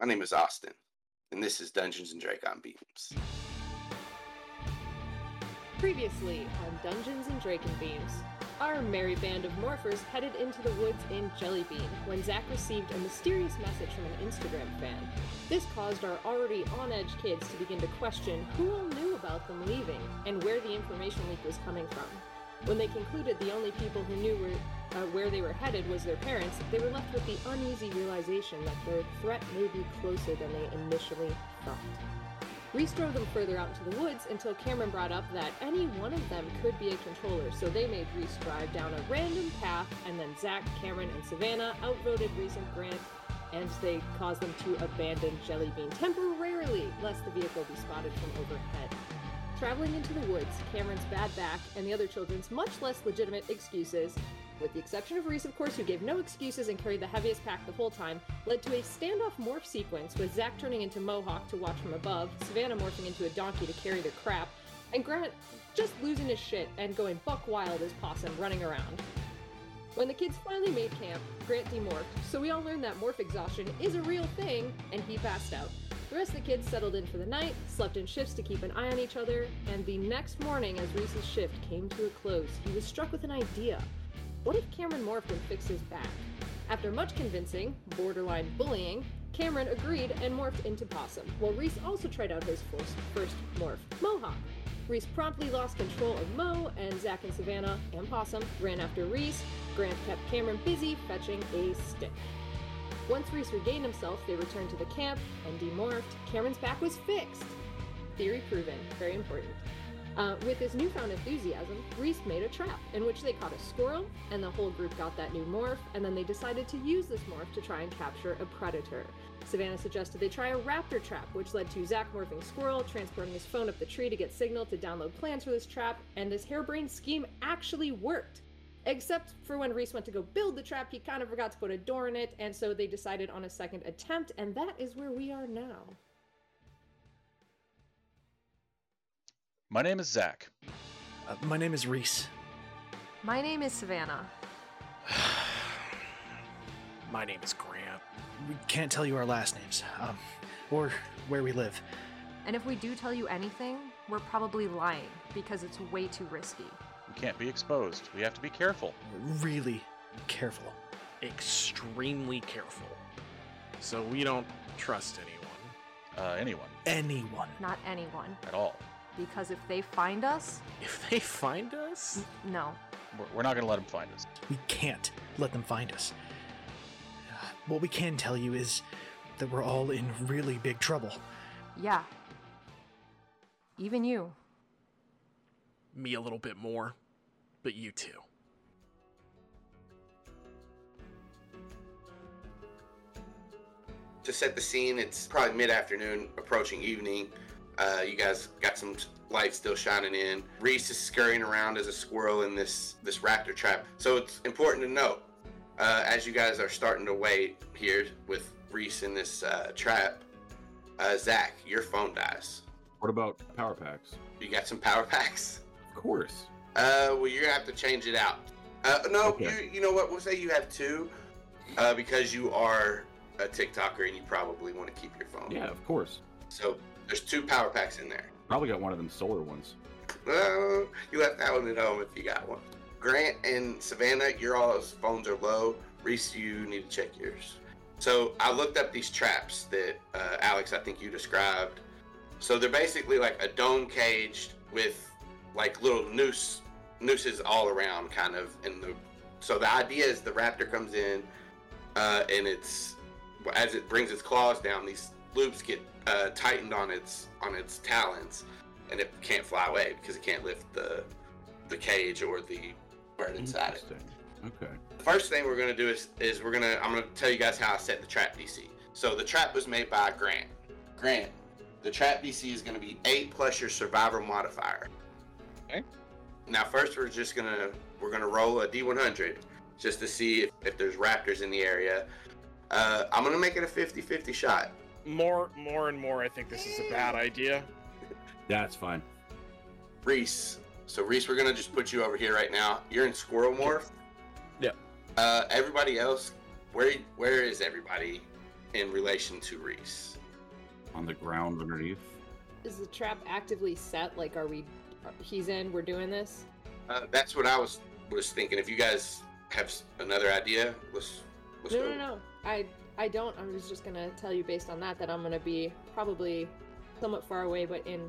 My name is Austin, and this is Dungeons and Dracon Beams. Previously on Dungeons and Dracon Beams, our merry band of morphers headed into the woods in Jellybean when Zach received a mysterious message from an Instagram fan. This caused our already on edge kids to begin to question who all knew about them leaving and where the information leak was coming from. When they concluded the only people who knew where, uh, where they were headed was their parents, they were left with the uneasy realization that their threat may be closer than they initially thought. Reese drove them further out into the woods until Cameron brought up that any one of them could be a controller, so they made Reese drive down a random path, and then Zach, Cameron, and Savannah outvoted Reese and Grant, and they caused them to abandon Jellybean temporarily, lest the vehicle be spotted from overhead. Traveling into the woods, Cameron's bad back, and the other children's much less legitimate excuses, with the exception of Reese, of course, who gave no excuses and carried the heaviest pack the whole time, led to a standoff morph sequence with Zack turning into Mohawk to watch from above, Savannah morphing into a donkey to carry the crap, and Grant just losing his shit and going buck wild as Possum running around. When the kids finally made camp, Grant demorphed, so we all learned that morph exhaustion is a real thing, and he passed out. The rest of the kids settled in for the night, slept in shifts to keep an eye on each other, and the next morning, as Reese's shift came to a close, he was struck with an idea. What if Cameron morphed and fixed his back? After much convincing, borderline bullying, Cameron agreed and morphed into Possum, while Reese also tried out his first, first morph, Mohawk. Reese promptly lost control of Mo, and Zack and Savannah and Possum ran after Reese. Grant kept Cameron busy fetching a stick. Once Reese regained himself, they returned to the camp and demorphed. Cameron's back was fixed. Theory proven, very important. Uh, with his newfound enthusiasm, Reese made a trap in which they caught a squirrel, and the whole group got that new morph, and then they decided to use this morph to try and capture a predator. Savannah suggested they try a raptor trap, which led to Zach morphing squirrel, transporting his phone up the tree to get signal to download plans for this trap, and this harebrained scheme actually worked. Except for when Reese went to go build the trap, he kind of forgot to put a door in it, and so they decided on a second attempt, and that is where we are now. My name is Zach. Uh, my name is Reese. My name is Savannah. My name is Grant. We can't tell you our last names, um, or where we live. And if we do tell you anything, we're probably lying because it's way too risky. We can't be exposed. We have to be careful. Really careful. extremely careful. So we don't trust anyone. Uh, anyone Anyone. Not anyone. at all. Because if they find us, If they find us, no. We're, we're not going to let them find us. We can't let them find us. What we can tell you is that we're all in really big trouble. Yeah. Even you. me a little bit more, but you too. To set the scene, it's probably mid afternoon, approaching evening. Uh, you guys got some light still shining in. Reese is scurrying around as a squirrel in this this raptor trap. So it's important to note uh, as you guys are starting to wait here with Reese in this uh, trap. Uh, Zach, your phone dies. What about power packs? You got some power packs. Of course. Uh, well, you're gonna have to change it out. Uh, no, Okay. you, you know what? We'll say you have two, uh, because you are a TikToker and you probably want to keep your phone. Yeah, of course. So there's two power packs in there. Probably got one of them solar ones. Uh, you left that one at home if you got one. Grant and Savannah, your all's phones are low. Reese, you need to check yours. So I looked up these traps that uh, Alex, I think you described. So they're basically like a dome caged with like little noose nooses all around, kind of. And the so the idea is the raptor comes in, uh, and it's as it brings its claws down, these loops get uh, tightened on its on its talons, and it can't fly away because it can't lift the the cage or the bird inside it. Okay. The first thing we're gonna do is is we're gonna I'm gonna tell you guys how I set the trap DC. So the trap was made by Grant. Grant, the trap DC is gonna be eight plus your survivor modifier. Okay. Now first we're just gonna we're gonna roll a D100 just to see if, if there's raptors in the area. Uh, I'm gonna make it a 50-50 shot. More, more and more, I think this is a bad idea. That's fine. Reese. So Reese, we're gonna just put you over here right now. You're in squirrel morph. Yep. Uh, everybody else, where where is everybody? in relation to Reese. On the ground underneath. Is the trap actively set? Like, are we? Are, he's in. We're doing this. Uh, that's what I was was thinking. If you guys have another idea, let's let's No, go. no, no. I I don't. I was just gonna tell you based on that that I'm gonna be probably somewhat far away, but in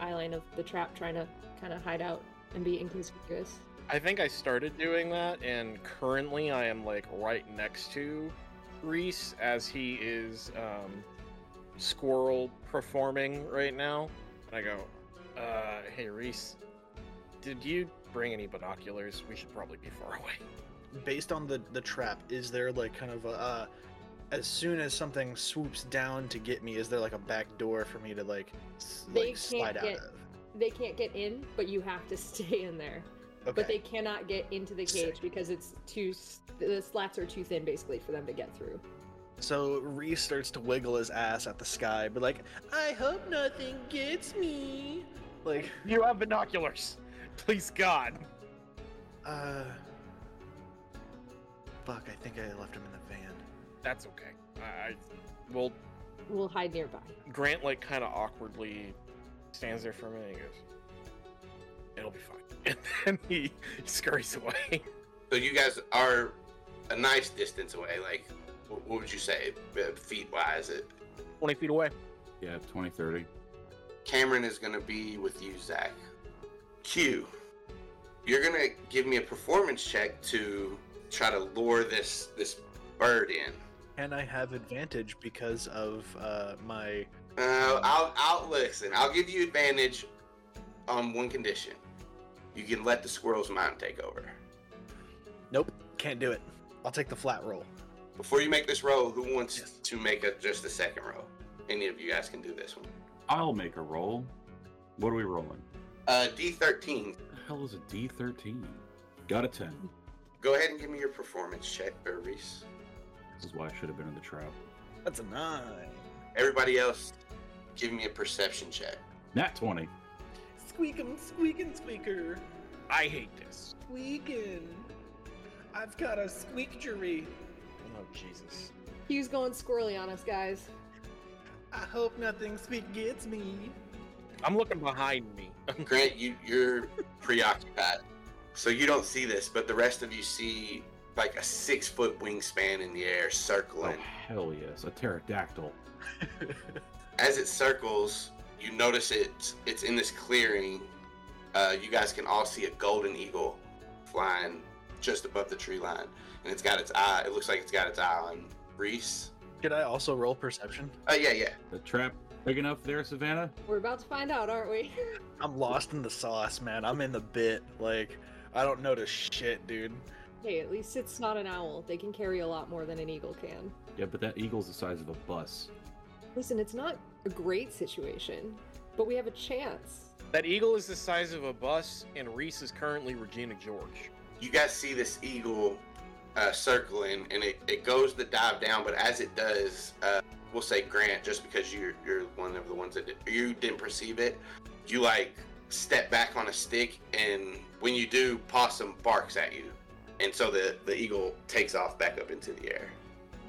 eye line of the trap, trying to kind of hide out and be inconspicuous. I think I started doing that, and currently I am like right next to Reese as he is um, squirrel performing right now. And I go, uh, hey Reese, did you bring any binoculars? We should probably be far away. Based on the the trap, is there like kind of a uh, as soon as something swoops down to get me, is there like a back door for me to like s- They like can't slide out get- of? They can't get in, but you have to stay in there. Okay. But they cannot get into the cage Sick. because it's too. The slats are too thin, basically, for them to get through. So Reese starts to wiggle his ass at the sky, but like, I hope nothing gets me. Like, You have binoculars. Please God. uh, fuck, I think I left him in the van. That's okay. I, I well, We'll hide nearby. Grant like kind of awkwardly stands there for a minute and goes, "It'll be fine," and then he scurries away. So you guys are a nice distance away. Like, what would you say, uh, feet wise? It Twenty feet away. Yeah, 20, 30. Cameron is going to be with you, Zach. Q, you're going to give me a performance check to try to lure this this bird in. And I have advantage because of uh, my. Uh, I'll I'll listen. I'll give you advantage on one condition. You can let the squirrel's mind take over. Nope, can't do it. I'll take the flat roll. Before you make this roll, who wants Yes. to make a, just a second roll? Any of you guys can do this one. I'll make a roll. What are we rolling? Uh, D13. What the hell is a D13? Got a 10. Go ahead and give me your performance check, there, Reese. This is why I should have been in the trap. That's a nine. Everybody else, give me a perception check. Nat 20. Squeakum, squeakin' squeaker. I hate this. Squeakin'. I've got a squeak jury. Oh Jesus. He was going squirrely on us, guys. I hope nothing sweet gets me. I'm looking behind me. Grant, you you're preoccupied, so you don't see this, but the rest of you see like a six foot wingspan in the air circling. Oh, circling. hell yes. A pterodactyl. As it circles, you notice it. It's in this clearing. Uh, you guys can all see a golden eagle flying just above the tree line, and it's got its eye. It looks like it's got its eye on Reese. Could I also roll perception? Oh yeah, yeah. The trap big enough there, Savannah? We're about to find out, aren't we? I'm lost in the sauce, man. I'm in the bit. Like, I don't notice shit, dude. hey, at least it's not an owl. They can carry a lot more than an eagle can. Yeah, but that eagle's the size of a bus. Listen, it's not a great situation, but we have a chance. That eagle is the size of a bus, and Reese is currently Regina George. you guys see this eagle uh, circling and it, it goes to dive down but as it does uh, we'll say grant just because you're, you're one of the ones that did, you didn't perceive it you like step back on a stick and when you do possum barks at you and so the, the eagle takes off back up into the air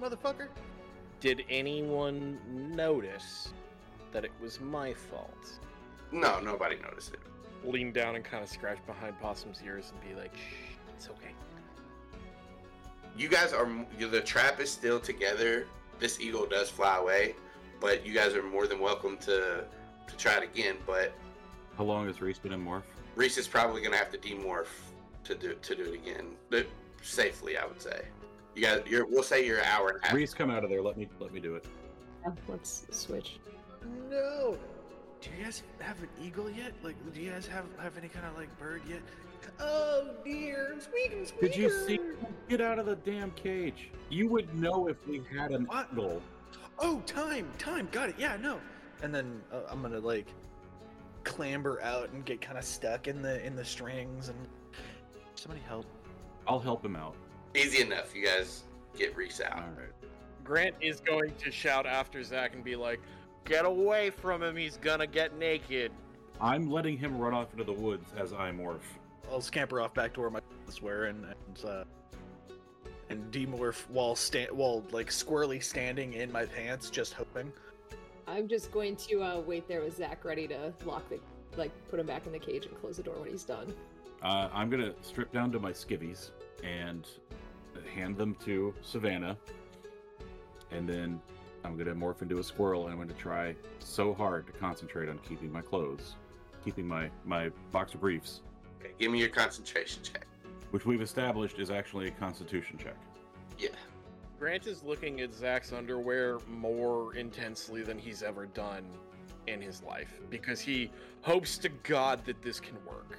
Motherfucker. Did anyone notice that it was my fault? no nobody noticed it Lean down and kind of scratch behind Possum's ears and be like, "Shh, it's okay." You guys are the trap is still together this eagle does fly away but you guys are more than welcome to to try it again but How long has Reese been in morph? Reese is probably gonna have to demorph to do to do it again, but safely, I would say. You guys, you're we'll say you're an hour and a half. Reese, come out of there. Let me let me do it. Yeah, let's switch. No. Do you guys have an eagle yet? Like, do you guys have have any kind of like bird yet? Oh dear, squeaking, squeaker. Did you see? Get out of the damn cage. You would know if we had an What? eagle. Oh, time, time. Got it. Yeah, no. And then uh, I'm gonna like clamber out and get kind of stuck in the in the strings and somebody help. I'll help him out. Easy enough. You guys get Reese out. right. Grant is going to shout after Zach and be like, "Get away from him! He's gonna get naked." I'm letting him run off into the woods as I morph. I'll scamper off back to where my is were and, and uh, and demorph while stand while like squirrely standing in my pants, just hoping. I'm just going to uh, wait there with Zach, ready to lock the, like, put him back in the cage and close the door when he's done. Uh, I'm gonna strip down to my skivvies and hand them to Savannah, and then I'm gonna morph into a squirrel, and I'm gonna try so hard to concentrate on keeping my clothes, keeping my my boxer briefs, Okay, give me your concentration check. which we've established is actually a Constitution check. Yeah. Grant is looking at Zach's underwear more intensely than he's ever done in his life because he hopes to God that this can work.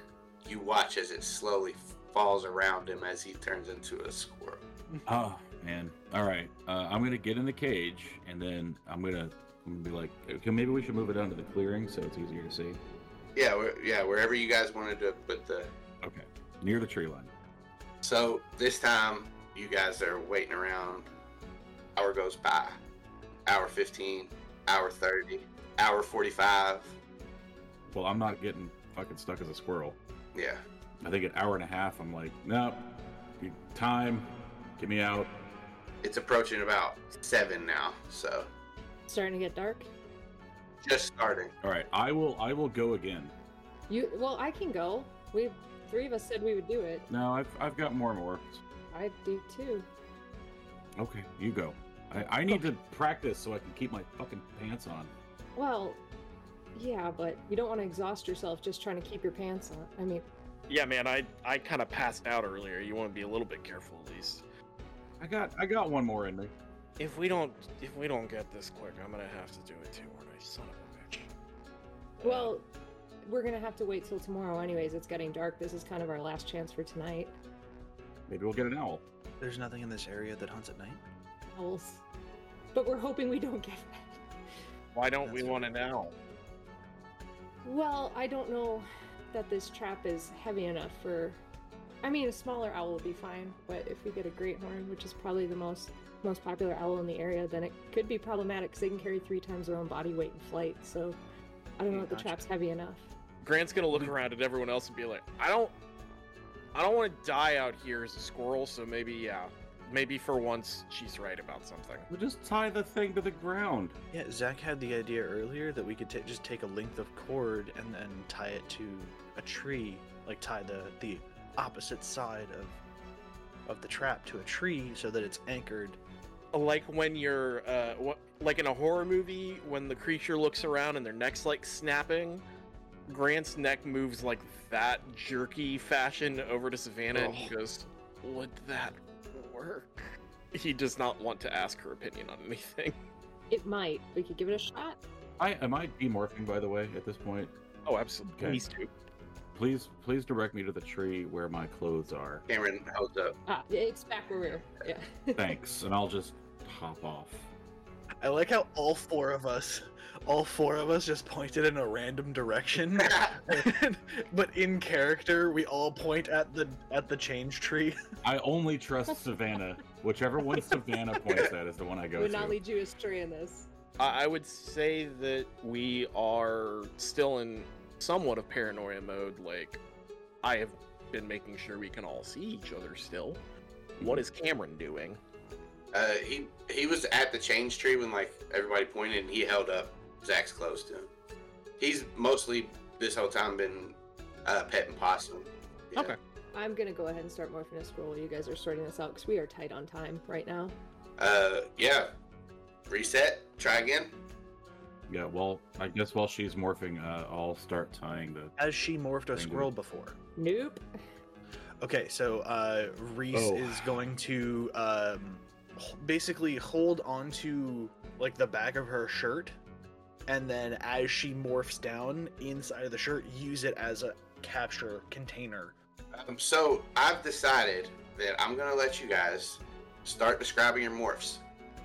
You watch as it slowly falls around him as he turns into a squirrel. Oh man! All right, uh, I'm gonna get in the cage, and then I'm gonna I'm gonna be like, okay, maybe we should move it down to the clearing so it's easier to see. Yeah, where, yeah, wherever you guys wanted to put the. Okay, near the tree line. So this time, you guys are waiting around. Hour goes by. Hour 15, hour 30, hour 45. Well, I'm not getting fucking stuck as a squirrel. Yeah. I think an hour and a half, I'm like, nope, time, get me out. It's approaching about 7 now, so Starting to get dark. Just starting. All right, I will, I will go again. You, well, I can go. We, three of us said we would do it. No, I've, I've got more morphs. I do too. Okay, you go. I, I need to practice so I can keep my fucking pants on. Well, yeah, but you don't want to exhaust yourself just trying to keep your pants on. I mean, Yeah, man, I I kind of passed out earlier. You want to be a little bit careful at least. I got, I got one more in me. If we don't if we don't get this quick, I'm gonna have to do it too, aren't I? Son of a bitch. well, we're gonna have to wait till tomorrow, anyways. It's getting dark. This is kind of our last chance for tonight. Maybe we'll get an owl. There's nothing in this area that hunts at night. Owls. But we're hoping we don't get that. why don't we That's want an owl? Well, I don't know that this trap is heavy enough for. I mean, a smaller owl would be fine, but if we get a great horn, which is probably the most most popular owl in the area, then it could be problematic because they can carry three times their own body weight in flight. So, I don't know if the trap's heavy enough. Grant's gonna look around at everyone else and be like, I don't I don't want to die out here as a squirrel, so maybe yeah. Maybe for once she's right about something. We'll just tie the thing to the ground. Yeah, Zach had the idea earlier that we could ta just take a length of cord and then tie it to a tree, like tie the the opposite side of of the trap to a tree so that it's anchored. Like when you're uh what like in a horror movie when the creature looks around and their neck's like snapping, Grant's neck moves like that jerky fashion over to Savannah and he Oh. goes, Would that work? He does not want to ask her opinion on anything. It might. We could give it a shot. I am I demorphing by the way at this point. Oh, absolutely. Okay. Please do. Please, please direct me to the tree where my clothes are. Cameron holds up. Ah, it's back where we were. Yeah. Thanks, and I'll just hop off. I like how all four of us, all four of us, just pointed in a random direction, but in character, we all point at the at the change tree. I only trust Savannah. Whichever one Savannah points at is the one I go Would to. not lead you astray in this. I I would say that we are still in somewhat of paranoia mode. Like, I have been making sure we can all see each other still. What mhm. is Cameron doing? Uh, he he was at the change tree when like everybody pointed, and he held up Zach's clothes to him. He's mostly this whole time been uh, petting possum. Yeah. Okay. I'm gonna go ahead and start morphing a squirrel while you guys are sorting this out because we are tight on time right now. Uh, yeah. Reset. Try again. Yeah, well, I guess while she's morphing, uh, I'll start tying the. Has she morphed a Thank you. squirrel before? Nope. Okay, so uh, Reese Oh. is going to um, h- basically hold onto like the back of her shirt, and then as she morphs down inside of the shirt, use it as a capture container. Um, so I've decided that I'm gonna let you guys start describing your morphs.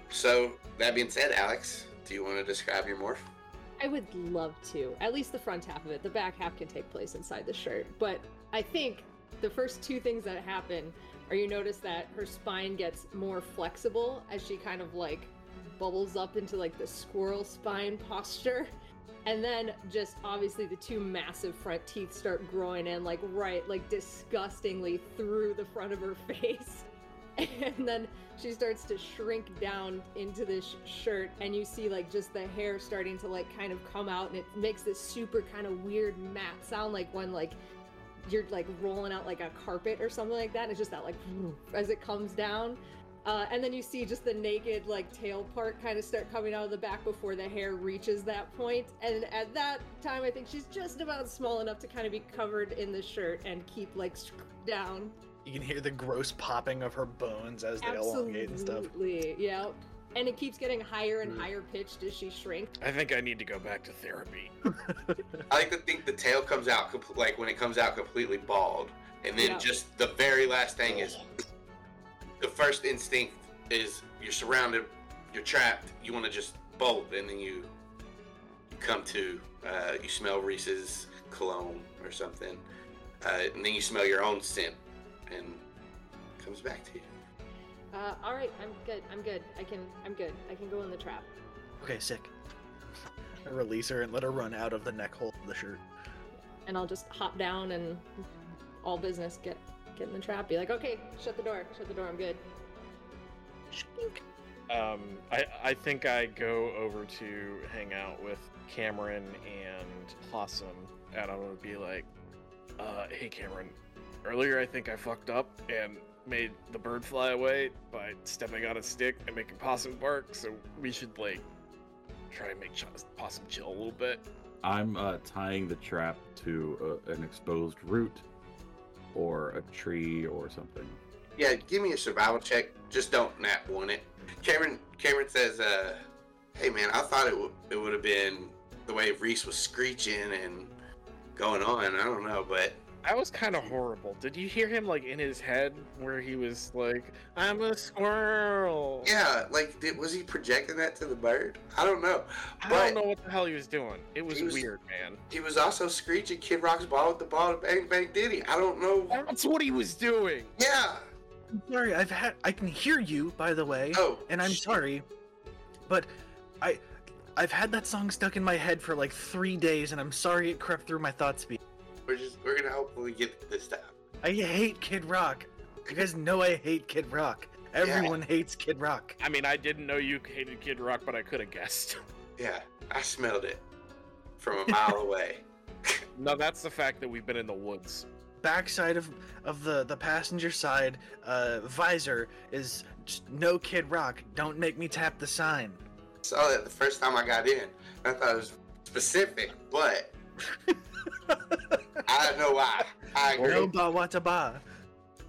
So that being said, Alex, do you want to describe your morph? I would love to. At least the front half of it. The back half can take place inside the shirt. But I think the first two things that happen are you notice that her spine gets more flexible as she kind of like bubbles up into like the squirrel spine posture. And then just obviously the two massive front teeth start growing in like right like disgustingly through the front of her face. and then she starts to shrink down into this shirt and you see like just the hair starting to like kind of come out and it makes this super kind of weird matte sound like when like you're like rolling out like a carpet or something like that and it's just that like as it comes down uh, and then you see just the naked like tail part kind of start coming out of the back before the hair reaches that point. point and at that time i think she's just about small enough to kind of be covered in the shirt and keep like down You can hear the gross popping of her bones as they elongate and stuff. Absolutely, yep. And it keeps getting higher and Mm. higher pitched as she shrinks. I think I need to go back to therapy. I like to think the tail comes out compl- like when it comes out completely bald, and then Yeah. just the very last thing is the first instinct is you're surrounded, you're trapped, you want to just bolt, and then you you come to, uh, you smell Reese's cologne or something, uh, and then you smell your own scent, and comes back to you. Uh, all right, I'm good. I'm good. I can. I'm good. I can go in the trap. Okay, sick. I release her and let her run out of the neck hole of the shirt. and I'll just hop down and all business get get in the trap. Be like, okay, shut the door. Shut the door. I'm good. Shink. Um, I I think I go over to hang out with Cameron and Possum, and I'm gonna be like, uh, "Hey Cameron, earlier I think I fucked up and made the bird fly away by stepping on a stick and making Possum bark. So we should like try and make Ch- Possum chill a little bit." I'm uh, tying the trap to uh, an exposed root or a tree or something. Yeah, give me a survival check. Just don't nat one it. Cameron Cameron says, uh, "Hey man, I thought it w- it would have been the way Reese was screeching and going on. I don't know, but That was kind of horrible. Did you hear him like in his head where he was like, "I'm a squirrel"? yeah, like did, was he projecting that to the bird? I don't know. I but- don't know what the hell he was doing. It was was- weird, man. He was also screeching Kid Rock's ball with the ball of Bang Bang Diddy. I don't know. That's what he was doing. Yeah. I'm sorry, I've had I can hear you, by the way, Oh, and I'm shit. sorry, but I I've had that song stuck in my head for like three days, and I'm sorry it crept through my thought speed. We're just we're gonna hopefully get this down. I hate Kid Rock. You guys know I hate Kid Rock. Everyone hates Kid Rock. I mean, I didn't know you hated Kid Rock, but I could have guessed. Yeah, I smelled it from a mile away. no, that's the fact that we've been in the woods. Backside of of the the passenger side uh, visor is just no Kid Rock. Don't make me tap the sign. Saw that the first time I got in. I thought it was specific, but I don't know why. I agree. No ba wata ba.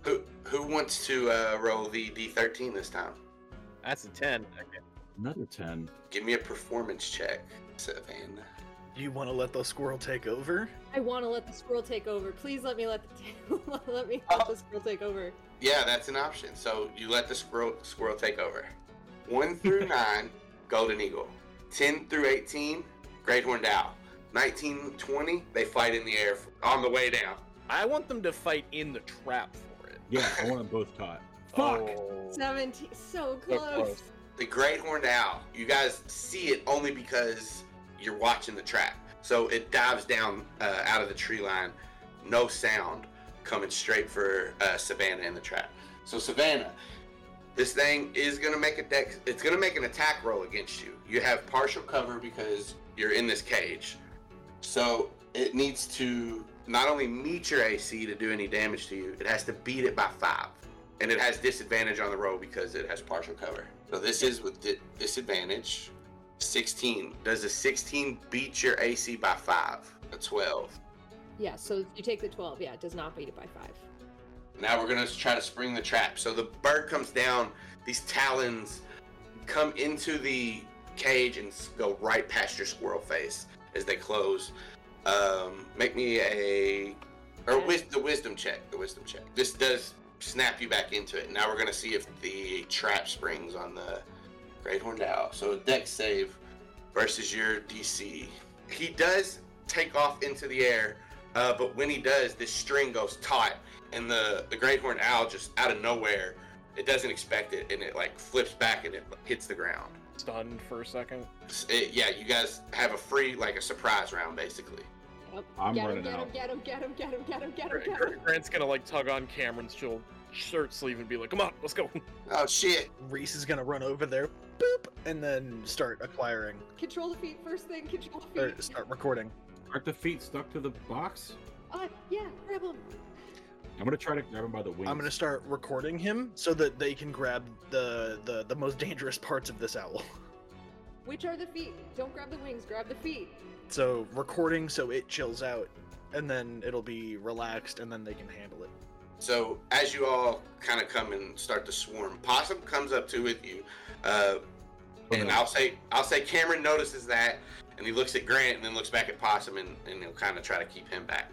Who who wants to uh, roll the D13 this time? That's a ten. Another 10. Give me a performance check, Savannah. You want to let the squirrel take over? I want to let the squirrel take over. Please let me let the let me let the squirrel take over. Yeah, that's an option. So you let the squirrel squirrel take over. One through nine, Golden Eagle. Ten through eighteen, Great Horned Owl. Nineteen, twenty, they fight in the air f- on the way down. I want them to fight in the trap for it. Yeah, I want them both caught. Fuck! Oh, Seventeen, so so close. close. The Great Horned Owl, you guys see it only because you're watching the trap. So it dives down uh, out of the tree line, no sound, coming straight for uh, Savannah in the trap. So Savannah, this thing is gonna make a deck. It's gonna make an attack roll against you. You have partial cover because you're in this cage. So it needs to not only meet your AC to do any damage to you, it has to beat it by five, and it has disadvantage on the roll because it has partial cover. So this is with di- disadvantage. 16. Does a 16 beat your AC by five? A 12. Yeah, so you take the twelve. Yeah, it does not beat it by five. Now we're gonna try to spring the trap. So the bird comes down. These talons come into the cage and go right past your squirrel face as they close. Um, make me a or wis- the wisdom check. The wisdom check. This does snap you back into it. Now we're gonna see if the trap springs on the great horned owl. So a dex save versus your DC. He does take off into the air, uh, but when he does, this string goes taut and the the great horned owl just out of nowhere it doesn't expect it and it like flips back and it hits the ground Stunned for a second. It- yeah you guys have a free like a surprise round basically Yep. I'm get running him, get out. him, get him, get him, get him, get him, get him, get him. Grant's gonna like tug on Cameron's shirt sleeve and be like, "Come on, let's go." Oh shit! Reese is gonna run over there, boop, and then start acquiring Control the feet first thing. Control the or feet. start recording. Aren't the feet stuck to the box? Uh, yeah, grab them. I'm gonna try to grab him by the wings. I'm gonna start recording him so that they can grab the the, the most dangerous parts of this owl. Which are the feet? Don't grab the wings. Grab the feet. So recording so it chills out, and then it'll be relaxed, and then they can handle it. So as you all kind of come and start to swarm, Possum comes up to with you, uh, and I'll say I'll say Cameron notices that, and he looks at Grant and then looks back at Possum and, and he'll kind of try to keep him back.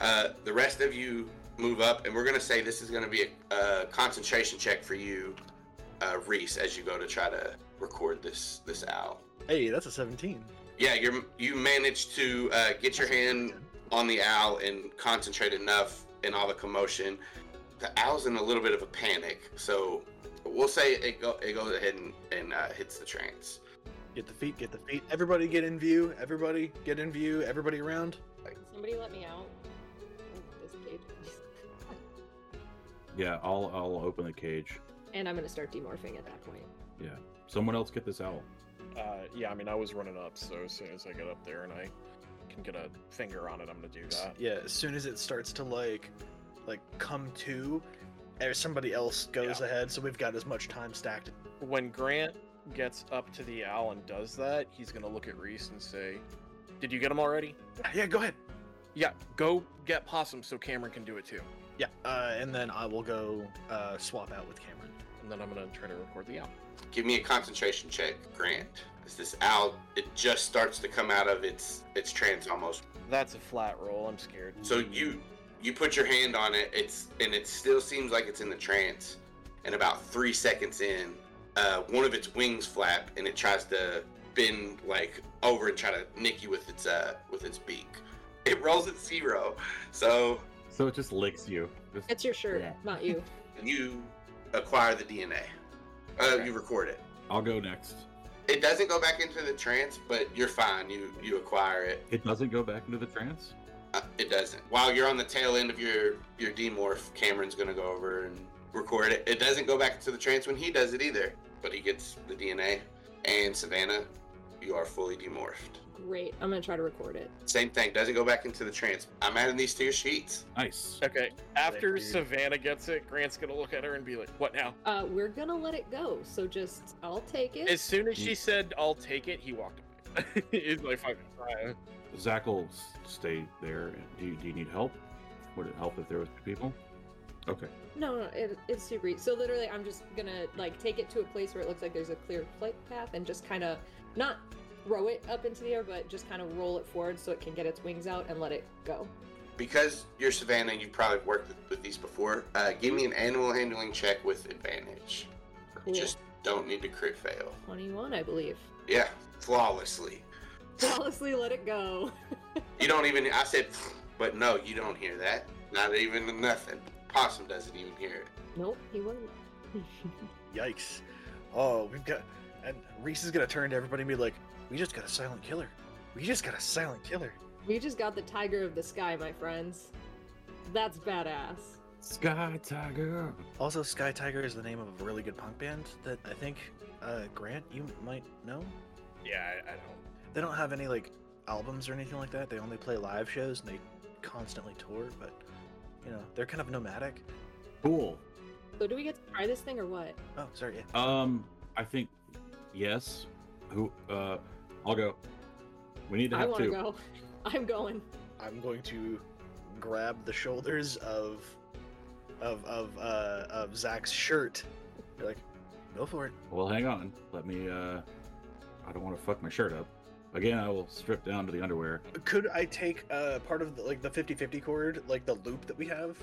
Uh, the rest of you move up, and we're gonna say this is gonna be a, a concentration check for you, uh, Reese, as you go to try to record this this owl. Hey, that's a 17. Yeah, you're you managed to uh, get your hand on the owl and concentrate enough in all the commotion. The owl's in a little bit of a panic, so we'll say it go it goes ahead and, and uh, hits the trance. Get the feet, get the feet. Everybody get in view. Everybody get in view. Everybody around. Somebody let me out. Yeah, I'll I'll open the cage. And I'm gonna start demorphing at that point. Yeah. Someone else get this owl. Uh, yeah, I mean, I was running up, so as soon as I get up there and I can get a finger on it, I'm gonna do that. Yeah, as soon as it starts to like, like come to, eh, somebody else goes Yeah. ahead. So we've got as much time stacked. When Grant gets up to the owl and does that, he's gonna look at Reese and say, "Did you get him already?" Yeah, go ahead. Yeah, go get Possum so Cameron can do it too. Yeah, uh, and then I will go uh, swap out with Cameron. And then I'm gonna try to record the owl. Give me a concentration check, Grant. As this owl, it just starts to come out of its its trance almost. That's a flat roll. I'm scared. So you you put your hand on it, it's and it still seems like it's in the trance. And about three seconds in, uh, one of its wings flap and it tries to bend like over and try to nick you with its uh with its beak. It rolls at zero, so So it just licks you. Just, It's your shirt, Yeah. not you. you acquire the DNA. Uh, You record it. I'll go next. It doesn't go back into the trance, but you're fine. You you acquire it. It doesn't go back into the trance. Uh, it doesn't. While you're on the tail end of your your demorph, Cameron's gonna go over and record it. It doesn't go back into the trance when he does it either, but he gets the DNA. And Savannah, you are fully demorphed. Great. I'm gonna try to record it. Same thing. Doesn't go back into the trance. I'm adding these to your sheets. Nice. Okay. After you. Savannah gets it, Grant's gonna look at her and be like, "What now?" Uh, we're gonna let it go. So just, I'll take it. As soon as she said, "I'll take it," he walked away. He's like, "Fucking fine." Zach will stay there. Do you, do you need help? Would it help if there was two people? Okay. No, no, it, it's super easy. So literally, I'm just gonna like take it to a place where it looks like there's a clear flight path, and just kind of not throw it up into the air, but just kind of roll it forward so it can get its wings out and let it go. Because you're Savannah, and you've probably worked with, with these before. Uh, give me an animal handling check with advantage. Cool. Just don't need to crit fail. 21, I believe. Yeah, flawlessly. Flawlessly let it go. You don't even. I said, but no, you don't hear that. Not even nothing. Possum doesn't even hear it. Nope, he won't. Yikes! Oh, we've got. And Reese is gonna turn to everybody and be like, "We just got a silent killer. We just got a silent killer." we just got the tiger of the sky, my friends. That's badass. Sky Tiger. Also, Sky Tiger is the name of a really good punk band that I think uh, Grant you might know. Yeah, I, I don't. They don't have any like albums or anything like that. They only play live shows and they constantly tour. But you know, they're kind of nomadic. Cool. So do we get to try this thing or what? Oh, sorry. Yeah. Um, I think yes. Who? Uh, I'll go. We need to I have want to two. go. I'm going. I'm going to grab the shoulders of of of uh, of Zach's shirt. You're like, go for it. Well, hang on. Let me. uh I don't want to fuck my shirt up. Again, I will strip down to the underwear. Could I take uh, part of the, like the 50-50 cord, like the loop that we have,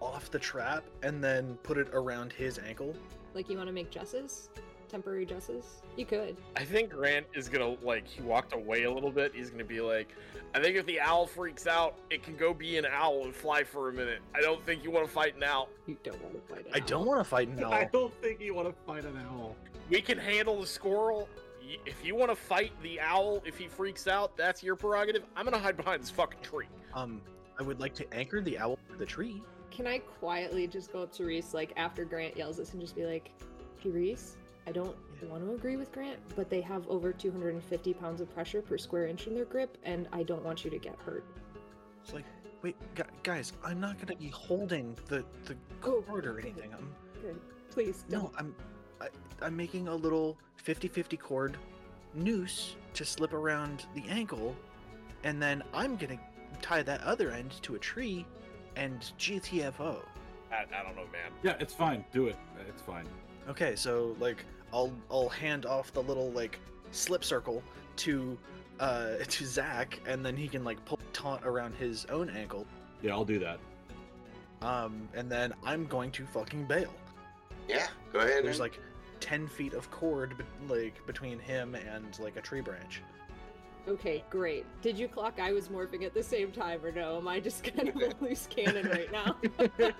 off the trap and then put it around his ankle? Like you want to make jesses? Temporary jesses? You could. I think Grant is gonna like. He walked away a little bit. He's gonna be like, "I think if the owl freaks out, it can go be an owl and fly for a minute. I don't think you want to fight an owl. You don't want to fight it. I don't want to fight an owl. I don't think you want to fight an owl. We can handle the squirrel. If you want to fight the owl, if he freaks out, that's your prerogative. I'm gonna hide behind this fucking tree. Um, I would like to anchor the owl to the tree. can I quietly just go up to Reese like after Grant yells this and just be like, "Hey Reese, I don't Yeah. want to agree with Grant, but they have over 250 pounds of pressure per square inch in their grip, and I don't want you to get hurt." It's like, wait, guys, I'm not gonna be holding the the Oh, cord or good. anything. I'm Good. Please no, don't. No, I'm I, I'm making a little 50-50 cord noose to slip around the ankle, and then I'm gonna tie that other end to a tree, and GTFO. I, I don't know, man. Yeah, it's fine. Do it. It's fine. Okay, so like I'll I'll hand off the little like slip circle to uh to Zach, and then he can like pull taunt around his own ankle. Yeah, I'll do that. Um, and then I'm going to fucking bail. Yeah, go ahead. There's and- like ten feet of cord be- like between him and like a tree branch. Okay, great. Did you clock I was morphing at the same time or no? Am I just kind of a loose cannon right now?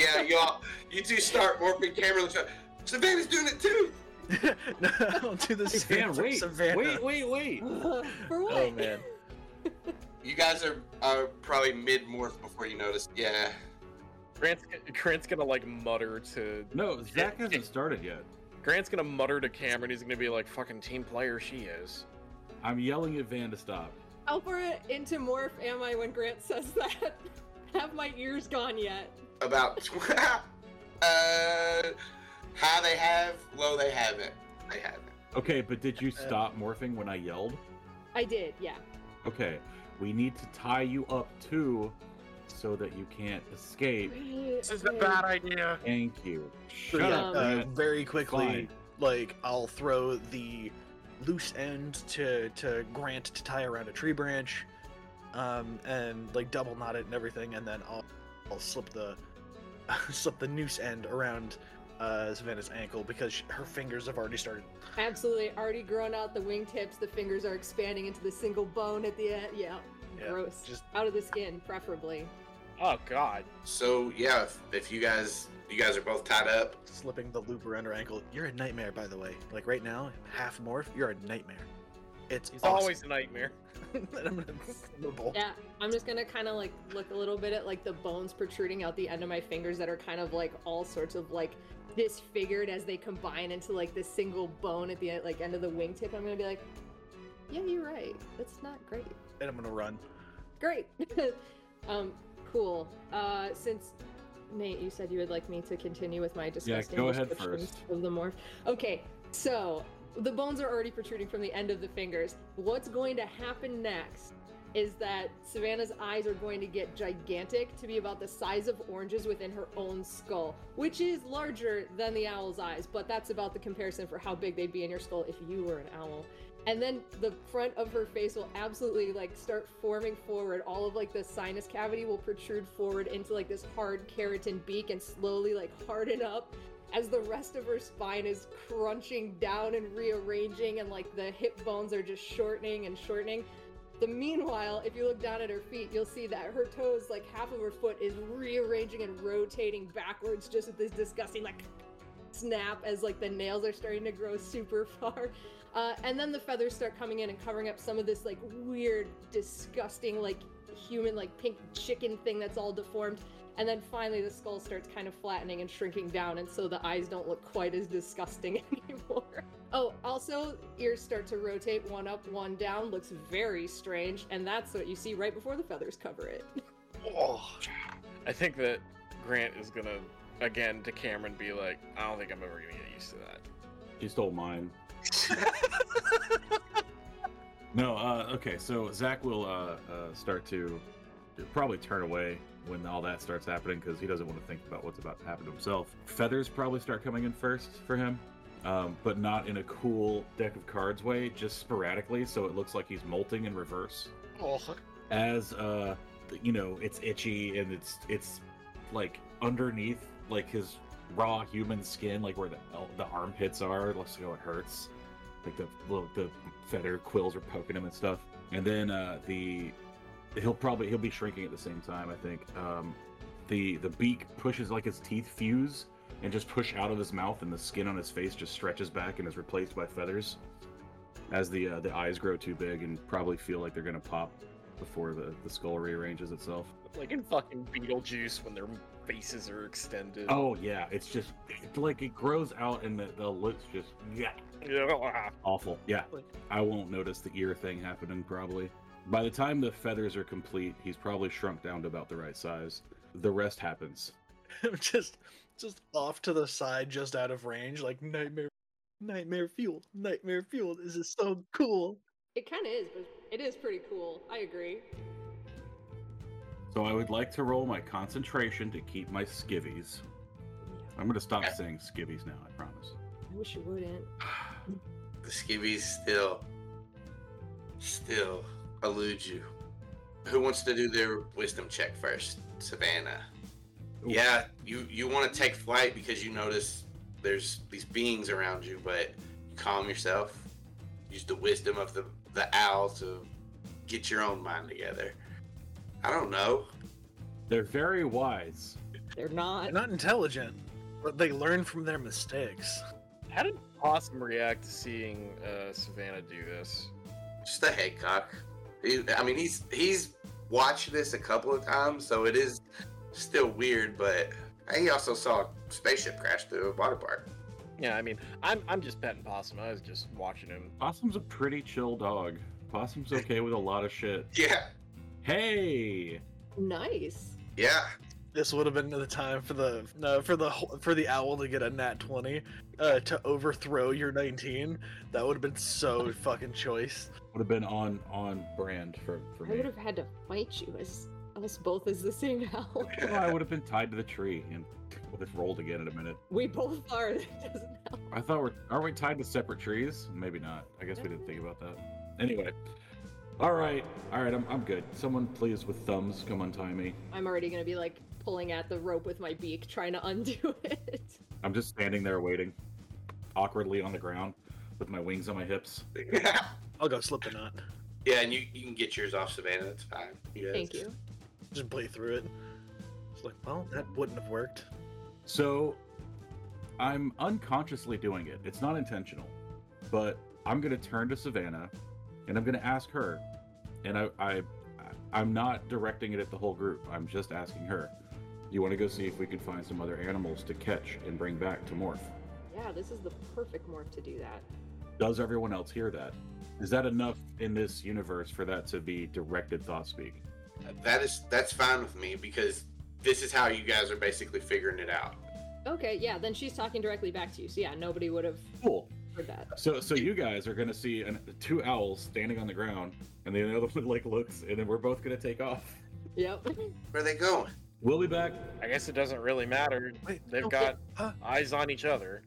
yeah, y'all, you two start morphing. Cameron looks. Savannah's doing it too. no, I'll do the Hey, same Dan, wait, Savannah. wait, wait, wait. For what? Oh man. You guys are, are probably mid morph before you notice. Yeah. Grant's, Grant's gonna like mutter to No, Zach hasn't started yet. Grant's gonna mutter to Cameron. He's gonna be like, "Fucking team player, she is." I'm yelling at Van to stop. How far into morph am I when Grant says that? Have my ears gone yet? About. uh, high they have, low they haven't. They haven't. Okay, but did you stop morphing when I yelled? I did, yeah. Okay, we need to tie you up too, so that you can't escape. This is a bad idea. Thank you. Shut yeah, up, uh, very quickly, Fine. like I'll throw the loose end to to Grant to tie around a tree branch, um, and like double knot it and everything, and then I'll I'll slip the slip the noose end around uh, Savannah's ankle because sh her fingers have already started. Absolutely. Already grown out the wingtips. The fingers are expanding into the single bone at the end. Yeah. Yeah, Gross. just- out of the skin, preferably. Oh God. So yeah, if, if you guys you guys are both tied up, Slipping the loop around her ankle. You're a nightmare, by the way. Like right now, half morph. You're a nightmare. It's He's awesome. always a nightmare. And I'm gonna snowball. Yeah, I'm just gonna kind of like look a little bit at like the bones protruding out the end of my fingers that are kind of like all sorts of like disfigured as they combine into like this single bone at the end, like end of the wingtip. I'm gonna be like, yeah, you're right. That's not great. And I'm gonna run. Great. um, cool. Uh, since Nate, you said you would like me to continue with my disgusting go ahead first. of the morph. Okay, so the bones are already protruding from the end of the fingers. What's going to happen next is that Savannah's eyes are going to get gigantic to be about the size of oranges within her own skull, which is larger than the owl's eyes, but that's about the comparison for how big they'd be in your skull if you were an owl. And then the front of her face will absolutely like start forming forward. All of like the sinus cavity will protrude forward into like this hard keratin beak and slowly like harden up as the rest of her spine is crunching down and rearranging and like the hip bones are just shortening and shortening. The meanwhile, if you look down at her feet, you'll see that her toes, like half of her foot, is rearranging and rotating backwards just with this disgusting like snap as like the nails are starting to grow super far. Uh, and then the feathers start coming in and covering up some of this like weird, disgusting, like human, like pink chicken thing that's all deformed. And then finally, the skull starts kind of flattening and shrinking down, and so the eyes don't look quite as disgusting anymore. Oh, also, ears start to rotate one up, one down, looks very strange, and that's what you see right before the feathers cover it. Oh, I think that Grant is gonna again to Cameron be like, "I don't think I'm ever gonna get used to that." She stole mine. No, uh, okay, so Zach will uh, uh, start to probably turn away when all that starts happening because he doesn't want to think about what's about to happen to himself. Feathers probably start coming in first for him, um, but not in a cool deck of cards way, just sporadically, so it looks like he's molting in reverse. oh. As uh, you know, it's itchy and it's it's like underneath like his raw human skin, like where the the armpits are. Let's go, it hurts like the little the feather quills are poking him and stuff. And then uh, the he'll probably he'll be shrinking at the same time. I think um, the the beak pushes like his teeth fuse and just push out of his mouth, and the skin on his face just stretches back and is replaced by feathers. As the uh, the eyes grow too big and probably feel like they're gonna pop. before the, the skull rearranges itself. Like in fucking Beetlejuice when their faces are extended. Oh yeah, it's just it's like it grows out and the, the lips just yeah Yeah. awful. Yeah, I won't notice the ear thing happening probably. By the time the feathers are complete, he's probably shrunk down to about the right size. The rest happens. just just off to the side, just out of range, like nightmare nightmare fuel, nightmare fuel. This is so cool. It kind of is, but it is pretty cool. I agree. So I would like to roll my concentration to keep my skivvies. I'm gonna stop saying skivvies now. I promise. I wish you wouldn't. The skivvies still, still elude you. Who wants to do their wisdom check first? Savannah. Ooh. Yeah, you you want to take flight because you notice there's these beings around you, but you calm yourself. Use the wisdom of the the owl to get your own mind together. I don't know. They're very wise. They're not. They're not intelligent, but they learn from their mistakes. How did Possum react to seeing uh, Savannah do this? Just a headcock. He, I mean, he's he's watched this a couple of times, so it is still weird. But he also saw a spaceship crash through a water park. Yeah, I mean, I'm I'm just petting Possum. I was just watching him. Possum's a pretty chill dog. Possum's okay with a lot of shit. Yeah, Hey, Nice. yeah. This would have been the time for the no for the for the owl to get a nat twenty, uh, to overthrow your nineteen. That would have been so fucking choice. would have been on on brand for for I would have had to fight you as us both as the same owl. Well, I would have been tied to the tree and would have rolled again in a minute. we both are. That doesn't help. I thought we're aren't we tied to separate trees? Maybe not. I guess we didn't think about that. Anyway. All right, all right. I'm I'm good. Someone please with thumbs come untie me. I'm already gonna be like pulling at the rope with my beak, trying to undo it. I'm just standing there waiting, awkwardly on the ground, with my wings on my hips. I'll go slip the knot. yeah, and you, you can get yours off Savannah. That's fine. You guys- Thank you. Just play through it. It's like, well, that wouldn't have worked. So, I'm unconsciously doing it. It's not intentional, but I'm gonna turn to Savannah, and I'm gonna ask her, and I, I, I'm not directing it at the whole group. I'm just asking her. You want to go see if we can find some other animals to catch and bring back to morph? Yeah, this is the perfect morph to do that. Does everyone else hear that? Is that enough in this universe for that to be directed thought speak? That is that's fine with me because this is how you guys are basically figuring it out. Okay, yeah, then she's talking directly back to you. So yeah, nobody would have Cool. heard that. So, so you guys are gonna see an, two owls standing on the ground, and then the other one like looks, and then we're both gonna take off. Yep. Where are they going? We'll be back. I guess it doesn't really matter. Wait, They've no, got huh? eyes on each other.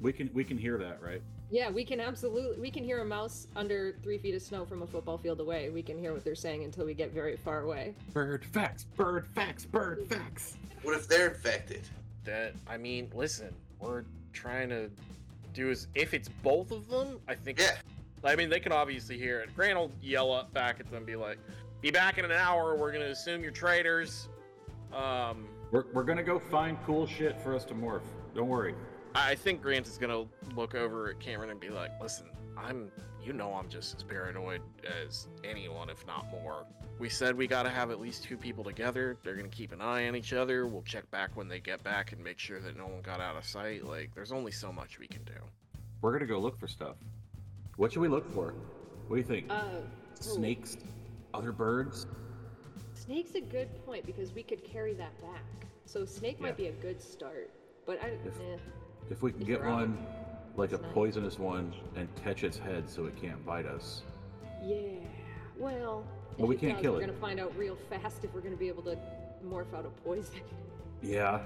We can we can hear that, right? Yeah, we can absolutely we can hear a mouse under three feet of snow from a football field away. We can hear what they're saying until we get very far away. Bird facts, bird facts, bird facts. What if they're infected? That I mean, listen, we're trying to do is if it's both of them, I think. Yeah. I mean, they can obviously hear it. Grant will yell up back at them, be like, "Be back in an hour. We're gonna assume you're traitors." Um, We're, we're gonna go find cool shit for us to morph. Don't worry. I think Grant is gonna look over at Cameron and be like, "Listen, I'm, you know, I'm just as paranoid as anyone, if not more. We said we gotta have at least two people together. They're gonna keep an eye on each other. We'll check back when they get back and make sure that no one got out of sight. Like, there's only so much we can do." We're gonna go look for stuff. What should we look for? What do you think? Uh, Snakes? Other birds? Snake's a good point because we could carry that back. So snake might be a good start, but I. If- eh. If we can If get you're out. one, like a nice. poisonous one, and catch its head so it can't bite us. Yeah. Well. Well, we can't does, kill We're it. gonna find out real fast if we're gonna be able to morph out a poison. Yeah.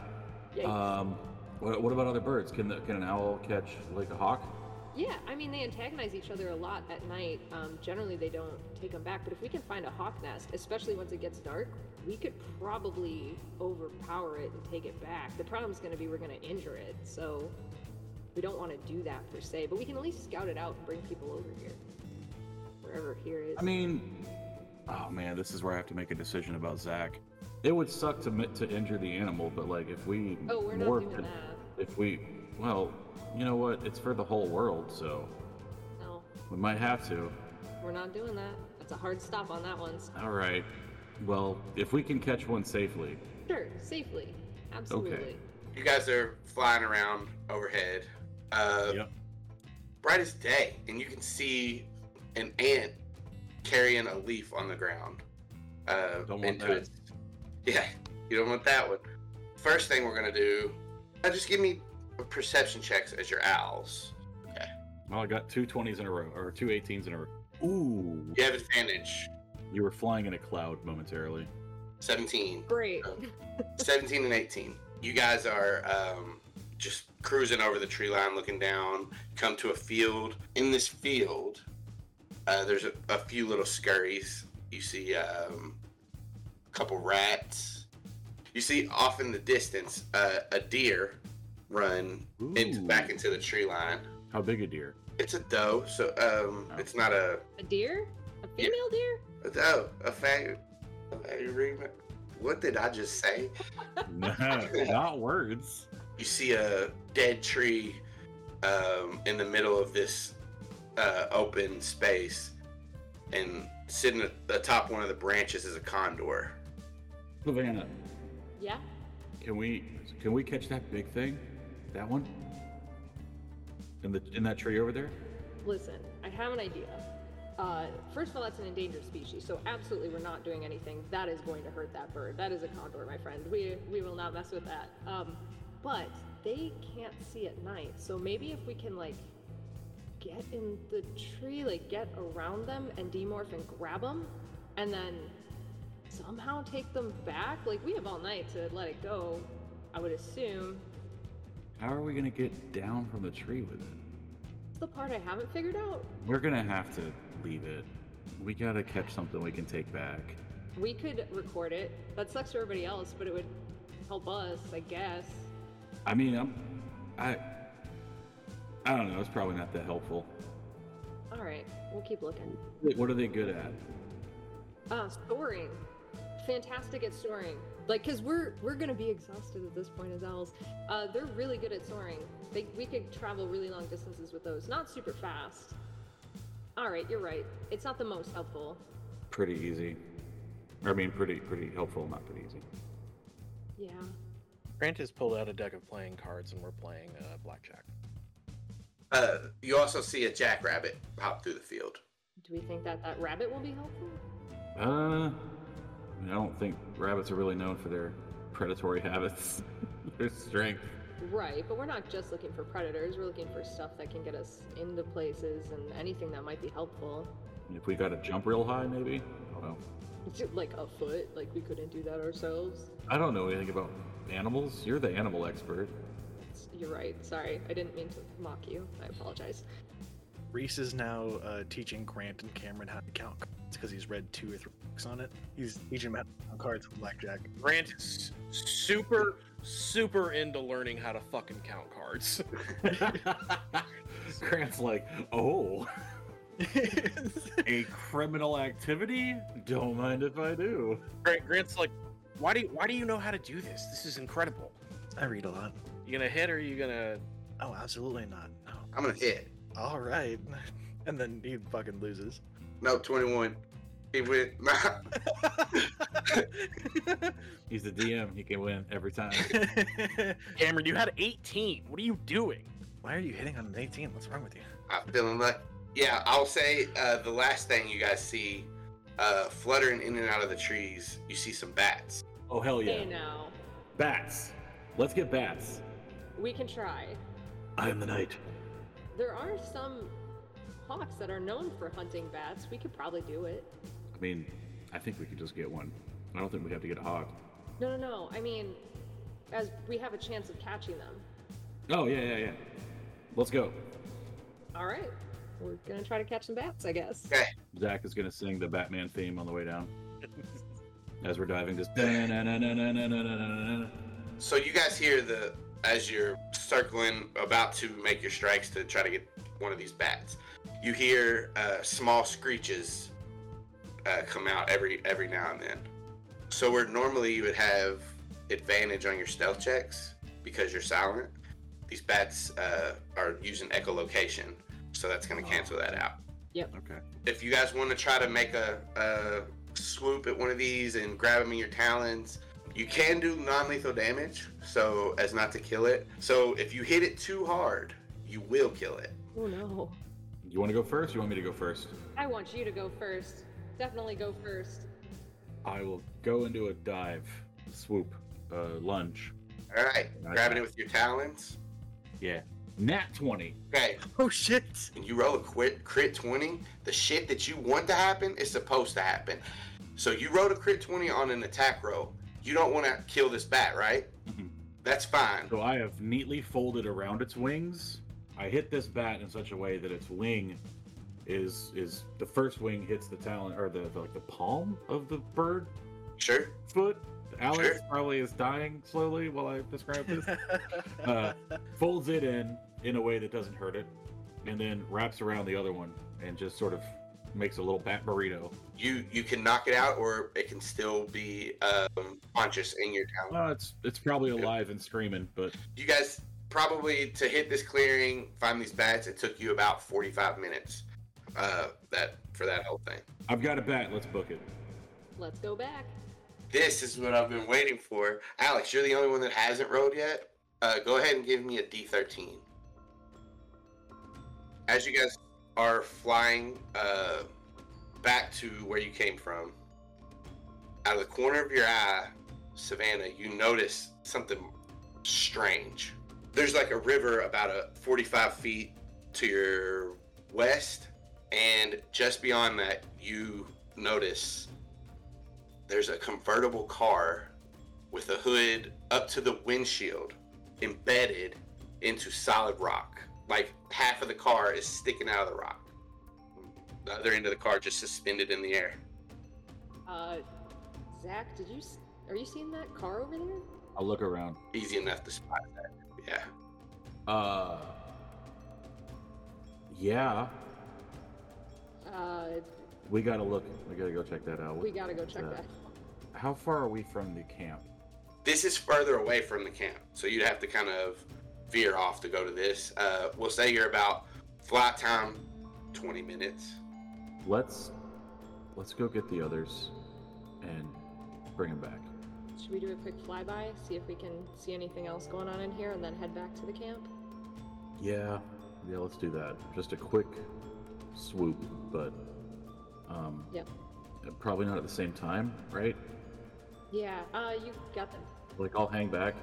Yikes. Um. What, what about other birds? Can the, can an owl catch like a hawk? Yeah, I mean they antagonize each other a lot at night. Um, generally, they don't take them back. But if we can find a hawk nest, especially once it gets dark, we could probably overpower it and take it back. The problem is going to be we're going to injure it, so we don't want to do that per se. But we can at least scout it out and bring people over here, wherever here is. I mean, oh man, this is where I have to make a decision about Zach. It would suck to to injure the animal, but like if we oh, we're not doing it- that. if we, well, you know what? It's for the whole world, so No, we might have to. we're not doing that. That's a hard stop on that one. All right. Well, if we can catch one safely. Sure, safely. Absolutely. Okay. You guys are flying around overhead. Uh, Yep. bright as day, and you can see an ant carrying a leaf on the ground. Uh, Don't want that. its- Yeah, you don't want that one. First thing we're gonna do, uh, just give me perception checks as your owls. Okay. Well, I got two 20s in a row, or two 18s in a row. Ooh. You have advantage. You were flying in a cloud momentarily. 17. Great. 17 and 18. You guys are um, just cruising over the tree line, looking down, come to a field. In this field, uh, there's a, a few little scurries. You see um, a couple rats. You see off in the distance uh, a deer run into, back into the tree line. How big a deer? It's a doe, so um, Oh. it's not a, A deer? A Yeah. female deer? a doe, a fag. a fag- What did I just say? Not words. you see a dead tree um, in the middle of this uh, open space, and sitting at the top one of the branches is a condor. Savannah, Yeah. can we can we catch that big thing? That one? In the in that tree over there? Listen, I have an idea. Uh, first of all, that's an endangered species, so absolutely we're not doing anything that is going to hurt that bird. That is a condor, my friend. We we will not mess with that. Um, but they can't see at night, so maybe if we can like get in the tree, like get around them and demorph and grab them, and then somehow take them back. Like we have all night to let it go. I would assume. How are we gonna get down from the tree with it? That's the part I haven't figured out. We're gonna have to leave it. We gotta catch something we can take back. We could record it. That sucks for everybody else, but it would help us, I guess. I mean, I'm, I, I don't know. It's probably not that helpful. All right, we'll keep looking. Wait, What are they good at? Uh, soaring. Fantastic at soaring. Like, cause we're we're gonna be exhausted at this point as owls. Uh, they're really good at soaring. They, we could travel really long distances with those. Not super fast. All right, you're right. It's not the most helpful. Pretty easy. I mean, pretty pretty helpful, not pretty easy. Yeah. Grant has pulled out a deck of playing cards, and we're playing uh, blackjack. Uh, you also see a jackrabbit pop through the field. Do we think that that rabbit will be helpful? Uh, I, mean, I don't think rabbits are really known for their predatory habits. their strength. Right, but we're not just looking for predators. We're looking for stuff that can get us into places and anything that might be helpful. If we got to jump real high, maybe. I don't know. Like a foot, like we couldn't do that ourselves. I don't know anything about animals. You're the animal expert. You're right. Sorry, I didn't mean to mock you. I apologize. Reese is now uh, teaching Grant and Cameron how to count cards because he's read two or three books on it. He's teaching them how to count cards with blackjack. Grant is super, super into learning how to fucking count cards. Grant's like, oh, a criminal activity? Don't mind if I do. Grant, Grant's like, why do you, why do you know how to do this? This is incredible. I read a lot. You gonna hit or you gonna? Oh, absolutely not. No. I'm gonna hit. All right. And then he fucking loses. No, 21. He went. He's the DM. He can win every time. Cameron, you had 18. What are you doing? Why are you hitting on an 18? What's wrong with you? I'm feeling like. Yeah, I'll say uh, the last thing you guys see, uh, fluttering in and out of the trees, you see some bats. Oh hell yeah! Hey now, Bats. Let's get bats. we can try. I am the night there are some hawks that are known for hunting bats. We could probably do it. I mean, I think we could just get one. I don't think we have to get a hawk. No, no, no. I mean, as we have a chance of catching them. Oh, yeah, yeah, yeah. Let's go. All right. We're going to try to catch some bats, I guess. Okay. Zach is going to sing the Batman theme on the way down. as we're diving, just. So you guys hear the as you're circling, about to make your strikes to try to get one of these bats. You hear uh, small screeches uh, come out every every now and then. So where normally you would have advantage on your stealth checks because you're silent, these bats uh, are using echolocation, so that's going to cancel that out. Yep. Okay. If you guys want to try to make a, a swoop at one of these and grab them in your talons, you can do non-lethal damage, so as not to kill it. So if you hit it too hard, you will kill it. Oh no. You want to go first? Or you want me to go first? I want you to go first. Definitely go first. I will go into a dive, swoop, uh, lunge. All right, Nice. grabbing it with your talons. Yeah. Nat 20. Okay, Oh shit! and you roll a crit, crit 20, the shit that you want to happen is supposed to happen. So you rolled a crit 20 on an attack roll. You don't want to kill this bat, right? Mhm. That's fine. So I have neatly folded around its wings. I hit this bat in such a way that its wing is is the first wing hits the talon or the, the like the palm of the bird Sure. foot. Alex Sure. probably is dying slowly while I describe this. Uh, folds it in in a way that doesn't hurt it, and then wraps around the other one and just sort of makes a little bat burrito. You you can knock it out, or it can still be um, conscious in your town. Well, it's it's probably alive and screaming, but You guys probably to hit this clearing, find these bats. It took you about 45 minutes. Uh, that for that whole thing. I've got a bat. Let's book it. Let's go back. This is what I've been waiting for. Alex, you're the only one that hasn't rolled yet. Uh, go ahead and give me a D13. As you guys are flying uh, back to where you came from, out of the corner of your eye, Savannah, you notice something strange. There's like a river about a 45 feet to your west, and just beyond that, you notice there's a convertible car with a hood up to the windshield embedded into solid rock. Like half of the car is sticking out of the rock. The other end of the car just suspended in the air. Uh, Zach, did you? s- Are you seeing that car over there? I'll look around. Easy enough to spot that. Yeah. Uh. Yeah, Uh, we gotta look. We gotta go check that out. we gotta go check uh, that. How far are we from the camp? This is further away from the camp, so you'd have to kind of veer off to go to this. Uh, we'll say you're about flight time 20 minutes. Let's let's go get the others and bring them back. Should we do a quick flyby, see if we can see anything else going on in here, and then head back to the camp? Yeah, yeah. Let's do that. Just a quick swoop, but um. Yep. Probably not at the same time, right? Yeah. Uh, you got them. Like I'll hang back.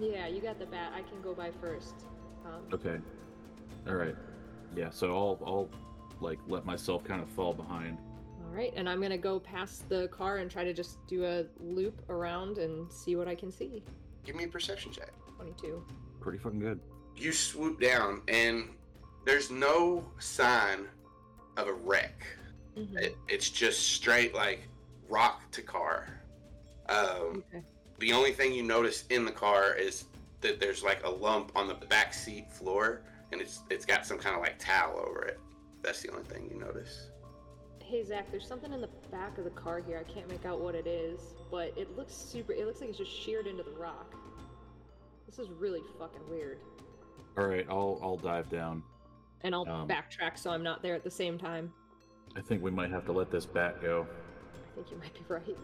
Yeah, you got the bat. I can go by first. Um, Okay. All right. Yeah. So I'll I'll like let myself kind of fall behind. All right, and I'm gonna go past the car and try to just do a loop around and see what I can see. Give me a perception check. 22. Pretty fucking good. You swoop down, and there's no sign of a wreck. Mhm. It, it's just straight like rock to car. Um, Okay. The only thing you notice in the car is that there's like a lump on the back seat floor, and it's it's got some kind of like towel over it. That's the only thing you notice. Hey Zach, there's something in the back of the car here. I can't make out what it is, but it looks super. It looks like it's just sheared into the rock. This is really fucking weird. All right. I'll I'll dive down. And I'll Um, backtrack so I'm not there at the same time. I think we might have to let this bat go. I think you might be right.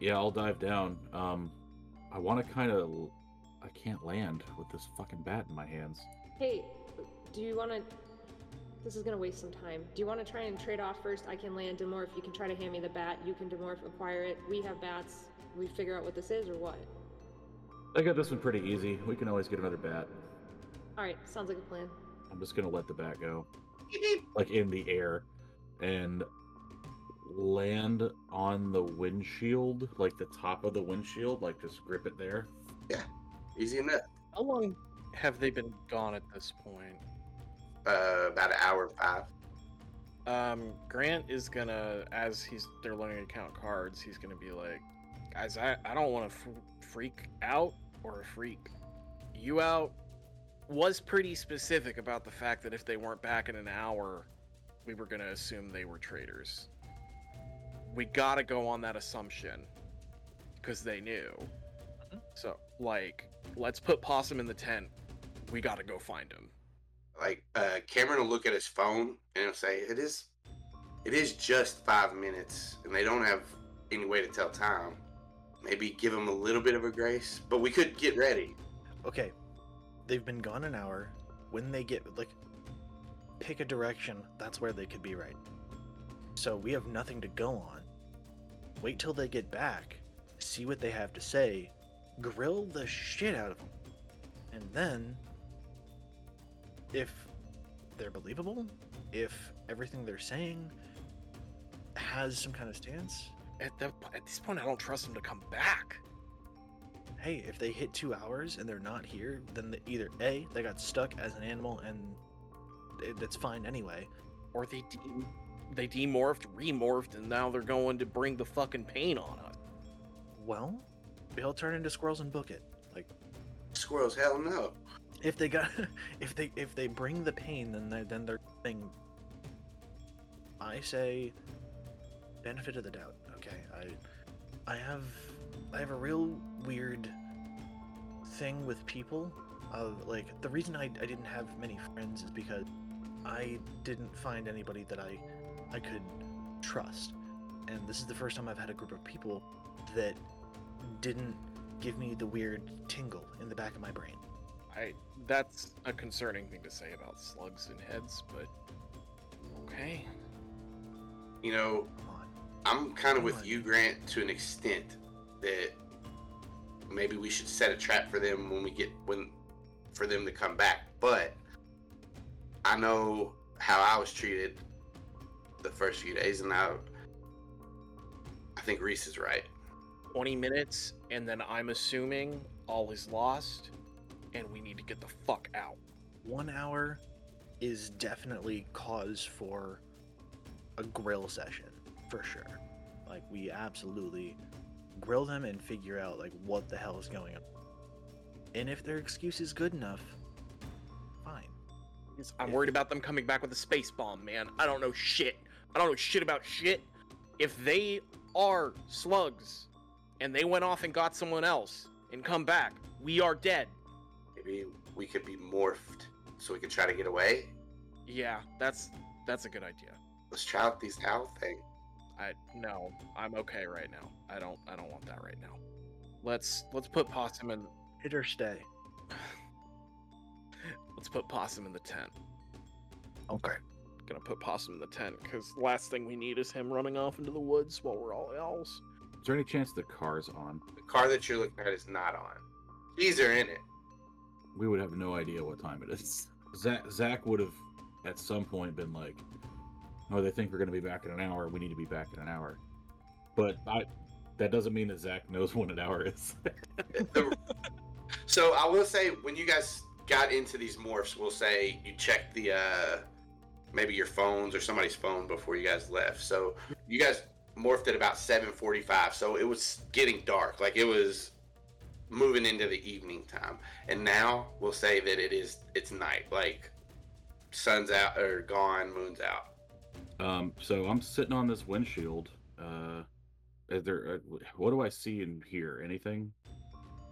Yeah, I'll dive down. Um, I want to kind of. I can't land with this fucking bat in my hands. Hey, do you want to? This is gonna waste some time. Do you want to try and trade off first? I can land Demorph. You can try to hand me the bat. You can Demorph acquire it. We have bats. We figure out what this is or what? I got this one pretty easy. We can always get another bat. All right, sounds like a plan. I'm just gonna let the bat go, like in the air, and land on the windshield, like the top of the windshield, like just grip it there. Yeah, easy enough. How long have they been gone at this point? Uh, about an hour and five. Um, Grant is gonna, as he's they're learning to count cards, he's gonna be like, guys, I, I don't want to f- freak out or freak you out. Was pretty specific about the fact that if they weren't back in an hour, we were gonna assume they were traitors. We gotta go on that assumption because they knew. So, like, let's put Possum in the tent. We gotta go find him. Like uh, Cameron will look at his phone and he'll say, "It is it is just five minutes, and they don't have any way to tell time. Maybe give him a little bit of a grace, but we could get ready. Okay, they've been gone an hour. When they get like, pick a direction. That's where they could be right. So we have nothing to go on. Wait till they get back. See what they have to say. Grill the shit out of them, and then, if they're believable, if everything they're saying has some kind of stance, At the at this point, I don't trust them to come back. hey, if they hit two hours and they're not here, then the, either A, they got stuck as an animal and it, that's fine anyway. Or they de- they demorphed, remorphed, and now they're going to bring the fucking pain on us. Well, they'll turn into squirrels and book it. Like, Squirrels, hell no. if they got, if they if they bring the pain, then they then they're thing. I say, benefit of the doubt. Okay, I, I have, I have a real weird thing with people. Of like the reason I I didn't have many friends is because I didn't find anybody that I I could trust, and this is the first time I've had a group of people that didn't give me the weird tingle in the back of my brain. I that's a concerning thing to say about slugs and heads, but okay. You know, I'm kind of with you, Grant, to an extent that maybe we should set a trap for them when we get when for them to come back. But I know how I was treated the first few days, and I I think Reese is right. 20 minutes, and then I'm assuming all is lost, and we need to get the fuck out. One hour is definitely cause for a grill session for sure. Like we absolutely grill them and figure out like what the hell is going on. And if their excuse is good enough, fine. I'm worried about them coming back with a space bomb, man. I don't know shit. I don't know shit about shit. If they are slugs and they went off and got someone else and come back, we are dead. Maybe we could be morphed so we could try to get away. Yeah, that's that's a good idea. Let's try out these owl thing. I no, I'm okay right now. I don't I don't want that right now. Let's let's put possum in Hit or stay. let's put possum in the tent. Okay. Gonna put possum in the tent because last thing we need is him running off into the woods while we're all else. Is there any chance the car's on? The car that you're looking at is not on. These are in it. We would have no idea what time it is. Zach, Zach would have at some point been like, "Oh, they think we're going to be back in an hour. We need to be back in an hour." But I, that doesn't mean that Zach knows when an hour is. So I will say when you guys got into these morphs, we'll say you checked the uh maybe your phones or somebody's phone before you guys left. So you guys morphed at about 7:45. So it was getting dark. Like it was moving into the evening time. And now we'll say that it is it's night. Like sun's out or gone, moon's out. um, so I'm sitting on this windshield. Uh, is there? Uh, what do I see and hear? Anything?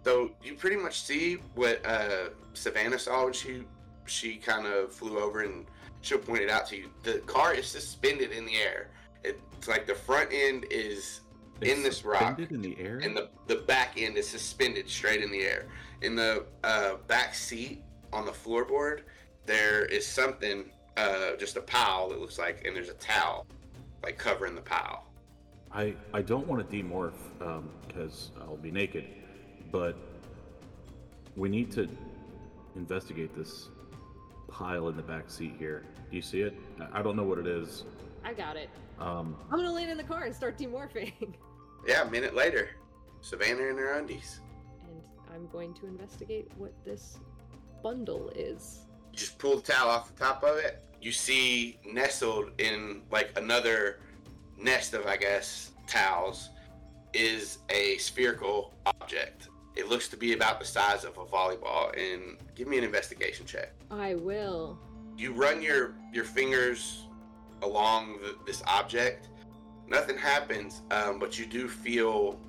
So you pretty much see what uh, Savannah saw when she she kind of flew over and she'll point it out to you. The car is suspended in the air. It's like the front end is It's In this rock. suspended in the air. and the the back end is suspended straight in the air. In the uh, back seat on the floorboard, there is something, uh, just a pile. that looks like, and there's a towel, like covering the pile. I I don't want to demorph because I'll be naked, but we need to investigate this pile in the back seat here. Do you see it? I- I don't know what it is. I got it. Um, I'm gonna land in the car and start demorphing. Yeah, a minute later, Savannah in her undies. and I'm going to investigate what this bundle is. You just pull the towel off the top of it. You see nestled in like another nest of, I guess, towels is a spherical object. It looks to be about the size of a volleyball. And give me an investigation check. I will. You run your your fingers along the, this object. Nothing happens, um, but you do feel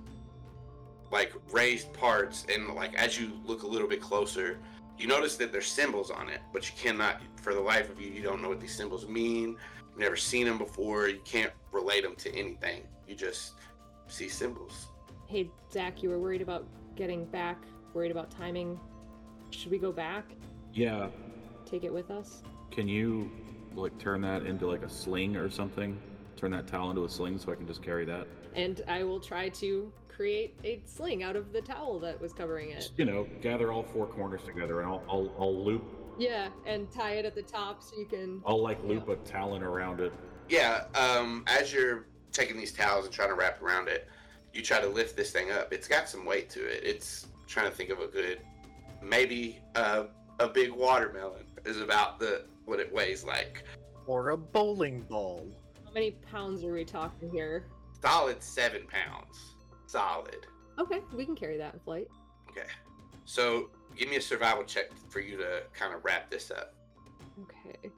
like raised parts, and like as you look a little bit closer, you notice that there's symbols on it, but you cannot, for the life of you, you don't know what these symbols mean. You've never seen them before. You can't relate them to anything. You just see symbols. Hey, Zach, you were worried about getting back, worried about timing. Should we go back? Yeah. Take it with us? Can you like turn that into like a sling or something? Turn that towel into a sling so I can just carry that. And I will try to create a sling out of the towel that was covering it. Just, you know, gather all four corners together and I'll I'll, I'll loop Yeah, and tie it at the top so you can. I'll like loop a talon around it. Yeah, um, as you're taking these towels and trying to wrap around it, you try to lift this thing up. It's got some weight to it. It's trying to think of a good, maybe uh, a big watermelon is about the what it weighs like. Or a bowling ball. How many pounds are we talking here? Solid seven pounds. Solid. Okay, we can carry that in flight. Okay. So give me a survival check for you to kind of wrap this up. Okay.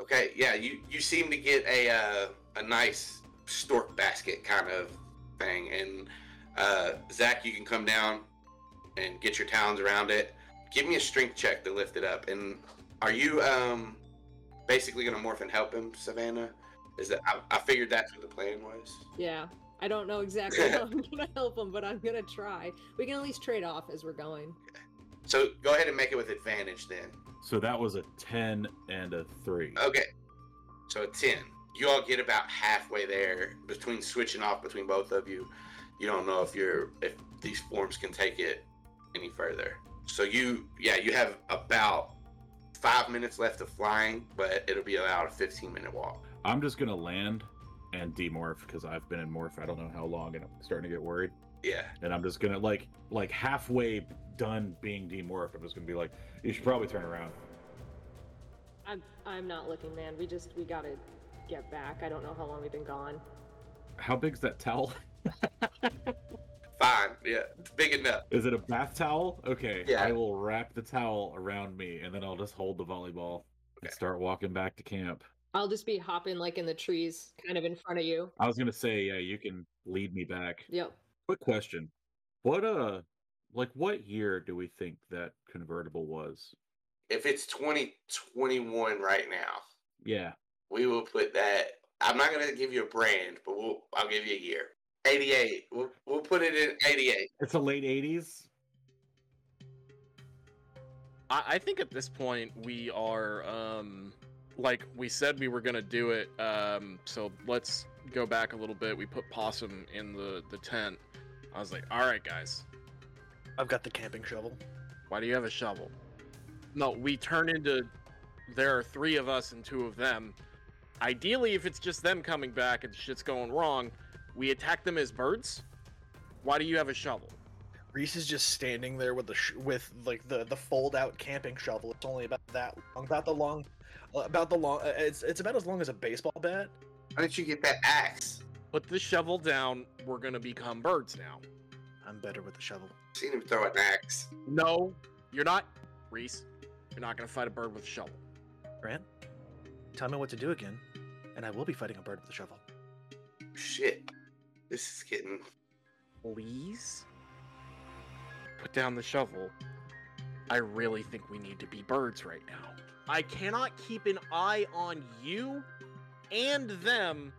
Okay, yeah, you you seem to get a uh, a nice stork basket kind of thing, and uh, Zach, you can come down and get your talons around it. Give me a strength check to lift it up. And are you um basically gonna morph and help him, Savannah? Is that I, I figured that's what the plan was. Yeah. I don't know exactly how I'm gonna help him, but I'm gonna try. We can at least trade off as we're going. So go ahead and make it with advantage then. So that was a ten and a three. Okay. So a 10. You all get about halfway there between switching off between both of you. You don't know if you're if these forms can take it any further. So you yeah, you have about 5 minutes left of flying, but it'll be about a 15 minute walk. I'm just gonna land and demorph because I've been in morph I don't know how long and I'm starting to get worried. Yeah. And I'm just gonna like like halfway done being demorphed. I'm just gonna be like, you should probably turn around. I'm I'm not looking, man. We just we gotta get back. I don't know how long we've been gone. How big's that towel? Fine. Yeah. It's big enough. Is it a bath towel? Okay. Yeah. I will wrap the towel around me and then I'll just hold the volleyball and start walking back to camp. I'll just be hopping like in the trees, kind of in front of you. I was gonna say, yeah, you can lead me back. Yep. Quick question. What uh like what year do we think that convertible was? If it's 2021 right now, Yeah. We will put that I'm not going to give you a brand, but we'll I'll give you a year. 88. We'll we'll put it in 88. It's a late eighties. I, I think at this point we are um like we said we were gonna do it. Um, so let's go back a little bit. We put Possum in the the tent. I was like, all right, guys, I've got the camping shovel. why do you have a shovel? No, we turn into there are three of us and two of them. Ideally, if it's just them coming back and shit's going wrong, we attack them as birds. Why do you have a shovel? Reese is just standing there with the sh- with like the the fold out camping shovel. It's only about that long, about the long, uh, about the long. Uh, it's it's about as long as a baseball bat. Why don't you get that axe? Put the shovel down. We're gonna become birds now. I'm better with the shovel. Seen him throw an axe. No, you're not, Reese. You're not gonna fight a bird with a shovel. Grant, tell me what to do again, and I will be fighting a bird with a shovel. Shit. This is getting Please put down the shovel. I really think we need to be birds right now. I cannot keep an eye on you and them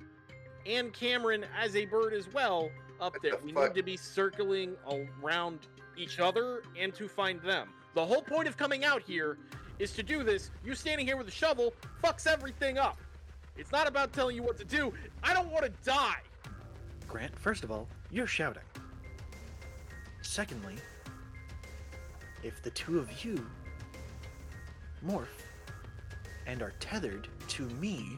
and Cameron as a bird as well up What there. the We fuck? need to be circling around each other and to find them. The whole point of coming out here is to do this. You standing here with a shovel fucks everything up. It's not about telling you what to do. I don't want to die. Grant, first of all, you're shouting. Secondly, if the two of you morph and are tethered to me,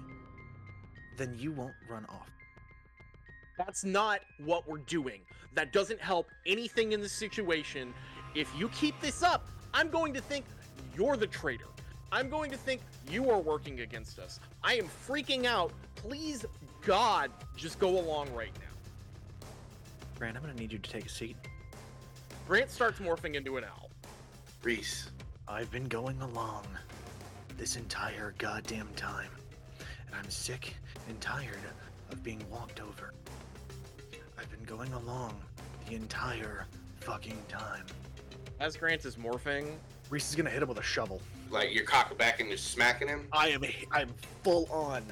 then you won't run off. That's not what we're doing. That doesn't help anything in the situation. If you keep this up, I'm going to think you're the traitor. I'm going to think you are working against us. I am freaking out. Please, God, just go along right now. Grant, I'm gonna need you to take a seat. Grant starts morphing into an owl. Reese. I've been going along this entire goddamn time, and I'm sick and tired of being walked over. I've been going along the entire fucking time. As Grant is morphing, Reese is gonna hit him with a shovel. Like you're cocking back and you're smacking him. I am I'm full on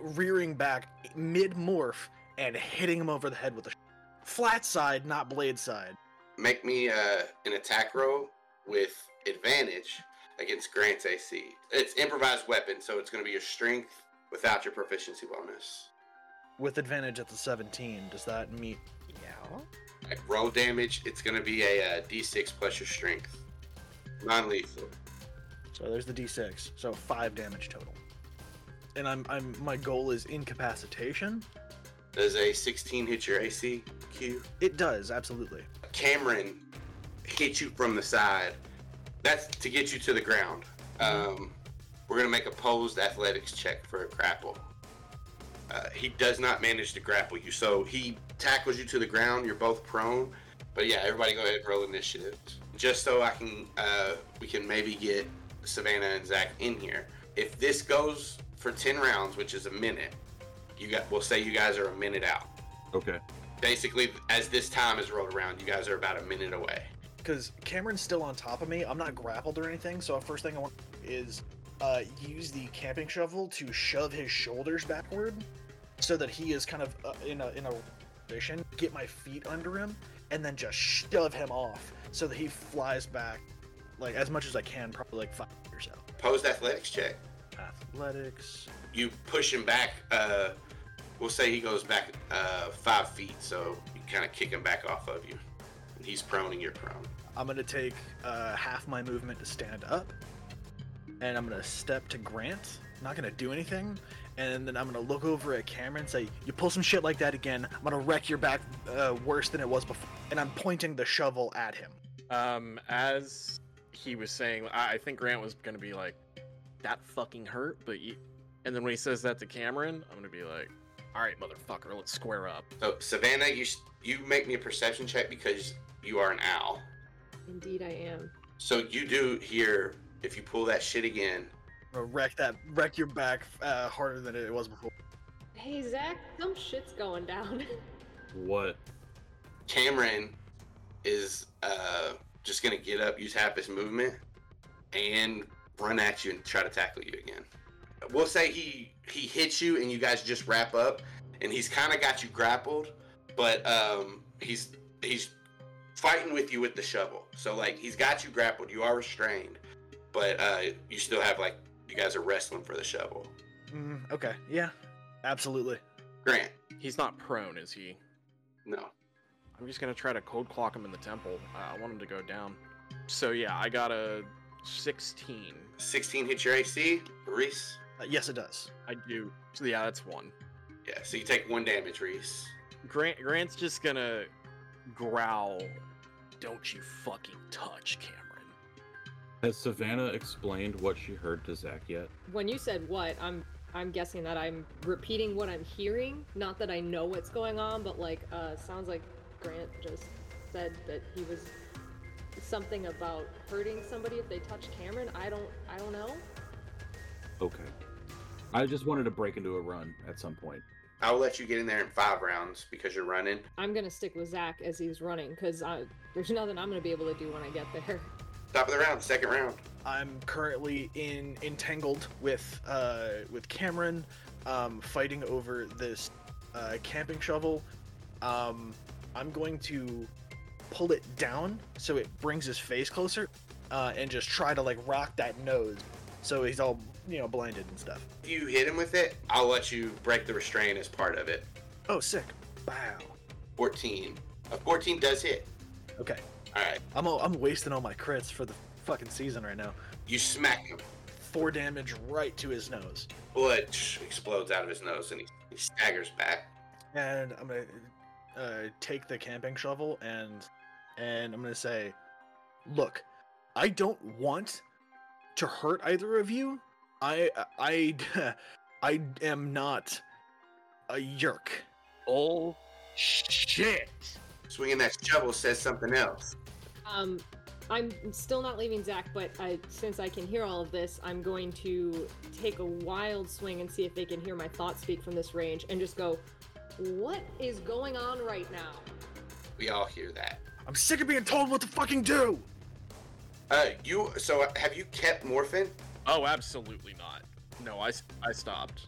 rearing back mid morph and hitting him over the head with a flat side, not blade side. Make me uh, an attack roll with advantage against Grant's AC. It's improvised weapon, so it's going to be your strength without your proficiency bonus. With advantage at the 17, does that meet? Yeah. Like roll damage, it's going to be a uh, d6 plus your strength, non-lethal. So there's the d6. So five damage total. And I'm I'm my goal is incapacitation. Does a 16 hit your AC? Q. It does absolutely. Cameron hit you from the side. That's to get you to the ground. Um, we're gonna make a posed athletics check for a grapple. Uh, he does not manage to grapple you, so he tackles you to the ground. You're both prone, but yeah, everybody go ahead and roll initiative, just so I can uh, we can maybe get Savannah and Zach in here. If this goes for ten rounds, which is a minute, you got we'll say you guys are a minute out. Okay. Basically, as this time is rolled around, you guys are about a minute away. Because Cameron's still on top of me. I'm not grappled or anything. So first thing I want is uh, use the camping shovel to shove his shoulders backward, so that he is kind of uh, in a in a position. Get my feet under him, and then just shove him off, so that he flies back, like as much as I can, probably like five or so. Posed athletics check. Athletics. You push him back. Uh, we'll say he goes back uh, five feet, so you kind of kick him back off of you. And he's prone and you're prone. I'm gonna take uh, half my movement to stand up, and I'm gonna step to Grant. I'm Not gonna do anything, and then I'm gonna look over at Cameron and say, "You pull some shit like that again, I'm gonna wreck your back uh, worse than it was before." And I'm pointing the shovel at him. Um, as he was saying, I, I think Grant was gonna be like, "That fucking hurt," but you... and then when he says that to Cameron, I'm gonna be like, "All right, motherfucker, let's square up." So Savannah, you s- you make me a perception check because you are an owl. Indeed, I am. So you do hear if you pull that shit again. I'm wreck that, wreck your back uh, harder than it was before. Hey, Zach, some shit's going down. What? Cameron is uh, just gonna get up, use half his movement, and run at you and try to tackle you again. We'll say he he hits you and you guys just wrap up, and he's kind of got you grappled, but um, he's he's fighting with you with the shovel. So like he's got you grappled, you are restrained, but uh, you still have like you guys are wrestling for the shovel. Mm, okay, yeah, absolutely. Grant, He's not prone, is he? no. I'm just gonna try to code clock him in the temple. Uh, I want him to go down. So yeah, I got a 16. 16 hit your AC, Reese. Uh, yes, it does. I do. So yeah, that's one. Yeah, so you take one damage, Reese. Grant Grant's just gonna growl. Don't you fucking touch Cameron. Has Savannah explained what she heard to Zach yet? when you said what, I'm I'm guessing that I'm repeating what I'm hearing. Not that I know what's going on, but like, uh, sounds like Grant just said that he was something about hurting somebody if they touch Cameron. I don't I don't know. Okay. I just wanted to break into a run at some point. I'll let you get in there in five rounds because you're running. I'm gonna stick with Zach as he's running because there's nothing I'm gonna be able to do when I get there. Top of the round, second round. I'm currently in entangled with uh, with Cameron, um, fighting over this uh, camping shovel. Um, I'm going to pull it down so it brings his face closer, uh, and just try to like rock that nose, so he's all you know blinded and stuff. If you hit him with it, I'll let you break the restraint as part of it. Oh, sick! Wow. 14. A 14 does hit. Okay, All right. I'm all, I'm wasting all my crits for the fucking season right now. You smack him. Four damage right to his nose, Blood explodes out of his nose and he, he staggers back. and I'm gonna uh, take the camping shovel and and I'm gonna say, look, I don't want to hurt either of you. I I I am not a yerk. Oh shit! Swinging that shovel says something else. Um, I'm still not leaving Zach, but I, since I can hear all of this, I'm going to take a wild swing and see if they can hear my thoughts speak from this range and just go, What is going on right now? We all hear that. I'm sick of being told what to fucking do. Uh, you. So have you kept morphin? Oh, absolutely not. No, I I stopped.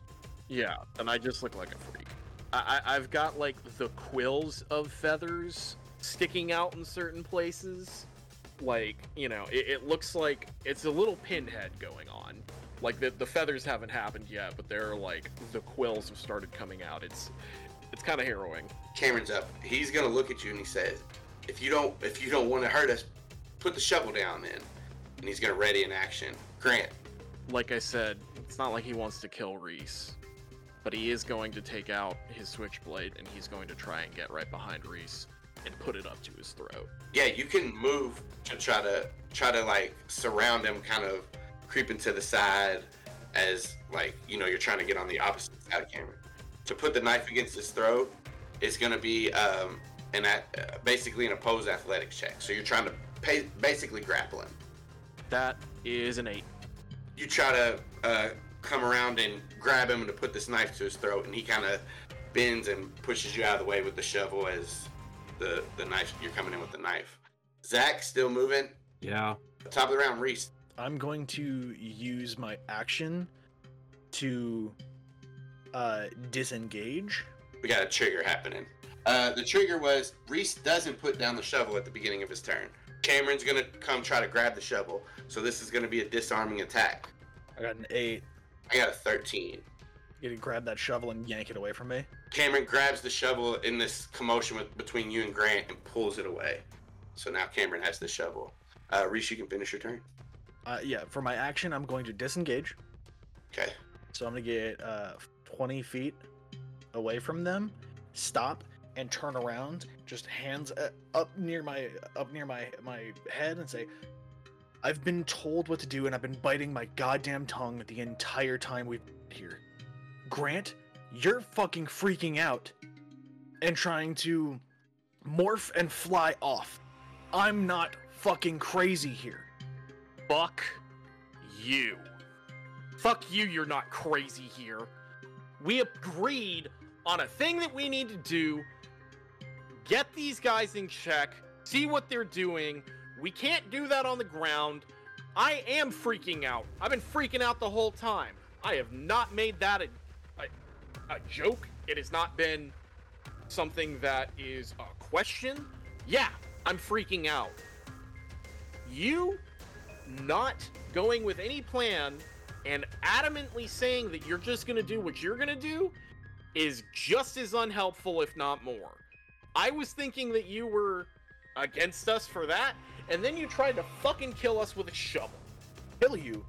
Yeah, and I just look like a freak. I, I I've got like the quills of feathers sticking out in certain places. Like you know, it, it looks like it's a little pinhead going on. Like the the feathers haven't happened yet, but they're like the quills have started coming out. It's it's kind of harrowing. Cameron's up. He's gonna look at you and he says, "If you don't, if you don't want to hurt us, put the shovel down then." And he's gonna ready in action. Grant, Like I said, it's not like he wants to kill Reese, but he is going to take out his switchblade and he's going to try and get right behind Reese and put it up to his throat. yeah, you can move to try to try to like surround him, kind of creeping to the side, as like you know you're trying to get on the opposite side of Cameron. To put the knife against his throat is gonna be um, an at, uh, basically an opposed athletics check. So you're trying to pay, basically grapple him. That is an eight. you try to uh, come around and grab him and to put this knife to his throat, and he kind of bends and pushes you out of the way with the shovel as the the knife you're coming in with the knife. Zach still moving. Yeah. Top of the round, Reese. I'm going to use my action to uh, disengage. We got a trigger happening. Uh, the trigger was Reese doesn't put down the shovel at the beginning of his turn. Cameron's gonna come try to grab the shovel, so this is gonna be a disarming attack. I got an eight. I got a 13. You to grab that shovel and yank it away from me. Cameron grabs the shovel in this commotion with, between you and Grant and pulls it away. So now Cameron has the shovel. Uh, Reese, you can finish your turn. Uh, yeah, for my action, I'm going to disengage. Okay. So I'm gonna get uh, 20 feet away from them, stop, and turn around, just hands uh, up near my up near my my head, and say, "I've been told what to do, and I've been biting my goddamn tongue the entire time we've been here. Grant, you're fucking freaking out and trying to morph and fly off. I'm not fucking crazy here." Fuck you. Fuck you, you're not crazy here. We agreed on a thing that we need to do. Get these guys in check, see what they're doing. We can't do that on the ground. I am freaking out. I've been freaking out the whole time. I have not made that a, a, a joke. It has not been something that is a question. Yeah, I'm freaking out. You not going with any plan and adamantly saying that you're just going to do what you're going to do is just as unhelpful, if not more. I was thinking that you were against us for that, and then you tried to fucking kill us with a shovel. kill you.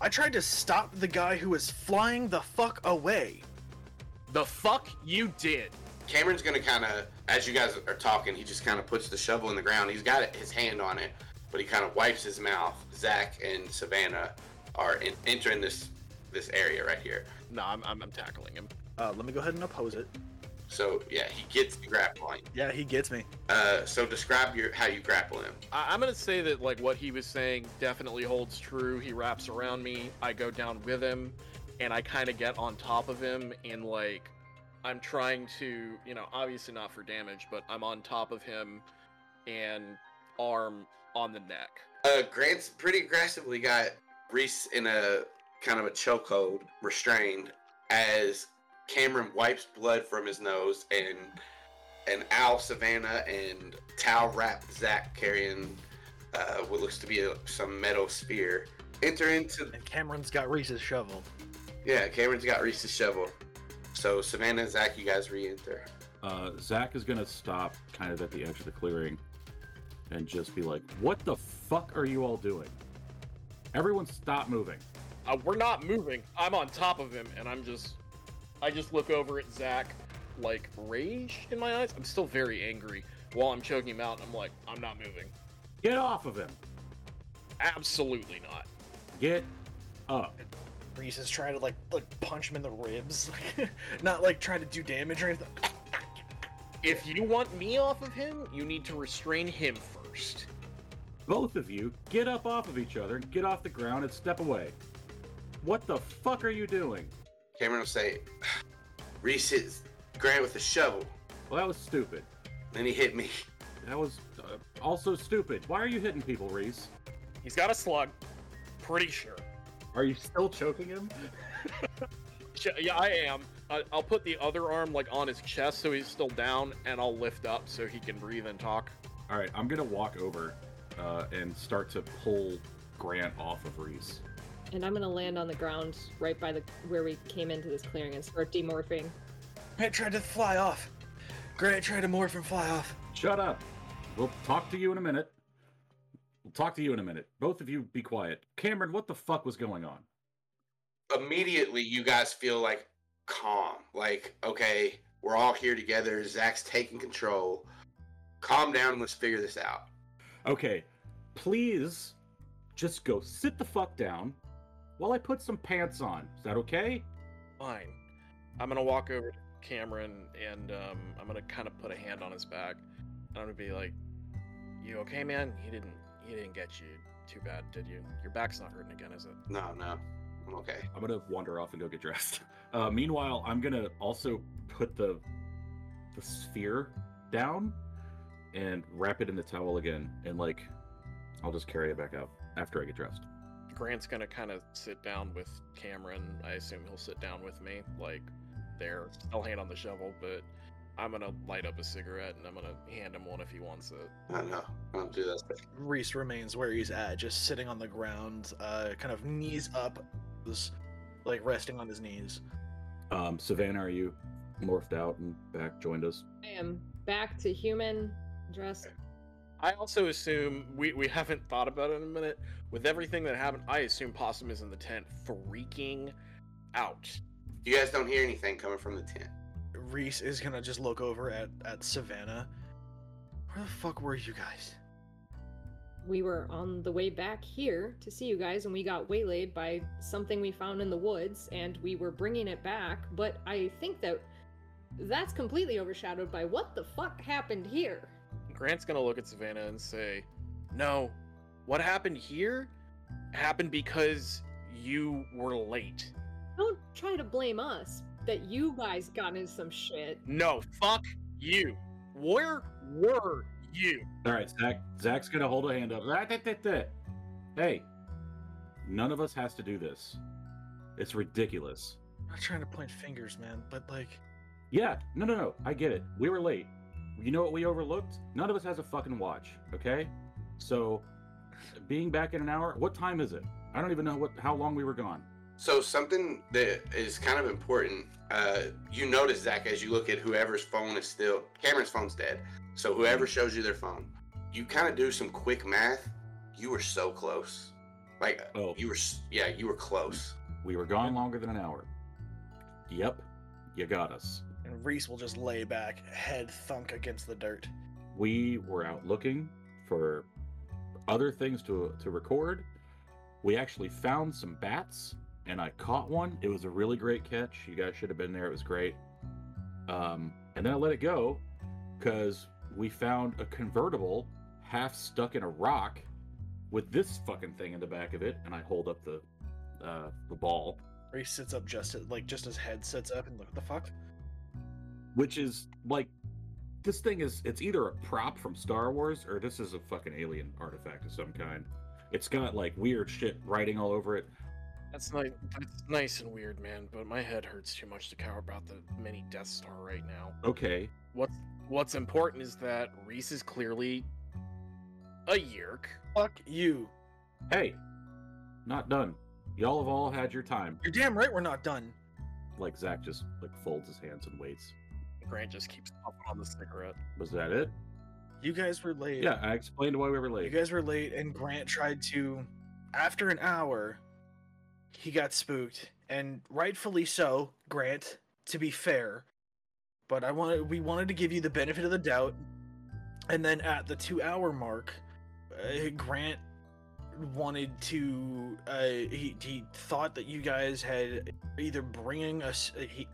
I tried to stop the guy who was flying the fuck away. The fuck you did. Cameron's gonna kind of, as you guys are talking, he just kind of puts the shovel in the ground. He's got his hand on it, but he kind of wipes his mouth. Zach and Savannah are in, entering this this area right here. No, I'm, I'm, I'm tackling him. Uh, let me go ahead and oppose it. So yeah, he gets the grapple on you. Yeah, he gets me. Uh, so describe your how you grapple him. I- I'm gonna say that like what he was saying definitely holds true. He wraps around me, I go down with him, and I kind of get on top of him and like I'm trying to, you know, obviously not for damage, but I'm on top of him and arm on the neck. Uh, Grant's pretty aggressively got Reese in a kind of a chokehold, restrained, as Cameron wipes blood from his nose, and and Al, Savannah, and Tal wrap Zach carrying uh, what looks to be a, some metal spear. Enter into And Cameron's got Reese's shovel. yeah. Cameron's got Reese's shovel. So Savannah and Zach, you guys re-enter. Uh, Zach is gonna stop kind of at the edge of the clearing and just be like, "What the fuck are you all doing? Everyone, stop moving!" Uh, we're not moving. I'm on top of him, and I'm just, I just look over at Zach, like rage in my eyes. I'm still very angry while I'm choking him out. And I'm like, I'm not moving. Get off of him! Absolutely not. Get up! Reese is trying to like like punch him in the ribs, not like trying to do damage or anything. If you want me off of him, you need to restrain him first. Both of you, get up off of each other, get off the ground, and step away. What the fuck are you doing? Cameron will say, Reese hits Grant with a shovel. Well, that was stupid. Then he hit me. That was uh, also stupid. Why are you hitting people, Reese? He's got a slug. Pretty sure. Are you still choking him? yeah, I am. I'll put the other arm like on his chest so he's still down, and I'll lift up so he can breathe and talk. All right, I'm gonna walk over uh, and start to pull Grant off of Reese. And I'm gonna land on the ground right by the where we came into this clearing and start demorphing. Grant tried to fly off. Grant tried to morph and fly off. Shut up. We'll talk to you in a minute. We'll talk to you in a minute. Both of you be quiet. Cameron, what the fuck was going on? Immediately, you guys feel like calm. Like, okay, we're all here together. Zach's taking control. Calm down and let's figure this out. Okay, please just go sit the fuck down while I put some pants on. Is that okay? Fine. I'm gonna walk over to Cameron and um, I'm gonna kind of put a hand on his back. And I'm gonna be like, "You okay, man? He didn't. He didn't get you too bad, did you? Your back's not hurting again, is it?" No, no, I'm okay. I'm gonna wander off and go get dressed. Uh, meanwhile, I'm gonna also put the the sphere down and wrap it in the towel again, and like I'll just carry it back out after I get dressed. Grant's gonna kind of sit down with Cameron. I assume he'll sit down with me, like there, I'll hand on the shovel. But I'm gonna light up a cigarette and I'm gonna hand him one if he wants it. I know. I don't do that. Reese remains where he's at, just sitting on the ground, uh, kind of knees up, just, like resting on his knees. Um, Savannah, are you morphed out and back joined us? I am back to human, dressed. I also assume we we haven't thought about it in a minute. With everything that happened, I assume Possum is in the tent, freaking out. You guys don't hear anything coming from the tent. Reese is gonna just look over at at Savannah. Where the fuck were you guys? We were on the way back here to see you guys, and we got waylaid by something we found in the woods, and we were bringing it back. But I think that that's completely overshadowed by what the fuck happened here. Grant's gonna look at Savannah and say, "No, what happened here happened because you were late. Don't try to blame us that you guys got into some shit. No, fuck you. Where were you? All right, Zach. Zach's gonna hold a hand up. Ah. Hey, none of us has to do this. It's ridiculous. I'm not trying to point fingers, man, but like, Yeah, no, no, no. I get it. We were late. You know what we overlooked? None of us has a fucking watch. Okay, so being back in an hour. What time is it? I don't even know what how long we were gone. So something that is kind of important. Uh, you notice Zach as you look at whoever's phone is still Cameron's phone's dead. So whoever shows you their phone, you kind of do some quick math. You were so close. Like Oh. you were, yeah, you were close. We were gone longer than an hour. Yep, you got us. And Reese will just lay back, head thunk against the dirt. we were out looking for other things to to record. We actually found some bats, and I caught one. It was a really great catch. You guys should have been there. It was great. Um, and then I let it go because we found a convertible half stuck in a rock with this fucking thing in the back of it. And I hold up the uh, the ball, Reese sits up just like just his head sits up and look what the fuck. Which is like this thing is it's either a prop from Star Wars or this is a fucking alien artifact of some kind. It's got like weird shit writing all over it. That's nice. That's nice and weird, man. But my head hurts too much to care about the mini Death Star right now. Okay, What's What's important is that Reese is clearly a Yeerk. Fuck you. hey, not done. Y'all have all had your time. You're damn right we're not done. Like Zach just like folds his hands and waits. Grant just keeps puffing on the cigarette. Was that it? You guys were late. Yeah, I explained why we were late. You guys were late, and Grant tried to. After an hour, he got spooked, and rightfully so, Grant. To be fair, but I wanted we wanted to give you the benefit of the doubt, and then at the two-hour mark, uh, Grant wanted to. Uh, he he thought that you guys had either bringing us uh, he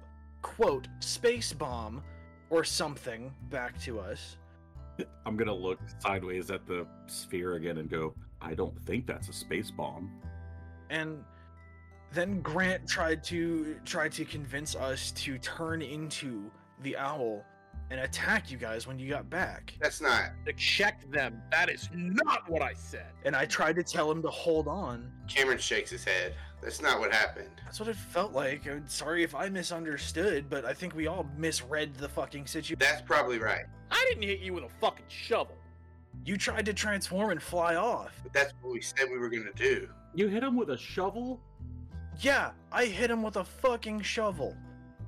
quote space bomb or something back to us. I'm gonna look sideways at the sphere again and go, I don't think that's a space bomb. and then Grant tried to tried to convince us to turn into the owl and attack you guys when you got back. That's not. To check them. That is not what I said. And I tried to tell him to hold on. Cameron shakes his head. That's not what happened. That's what it felt like. I'm sorry if I misunderstood, but I think we all misread the fucking situation. That's probably right. I didn't hit you with a fucking shovel. You tried to transform and fly off. But that's what we said we were going to do. You hit him with a shovel? Yeah, I hit him with a fucking shovel.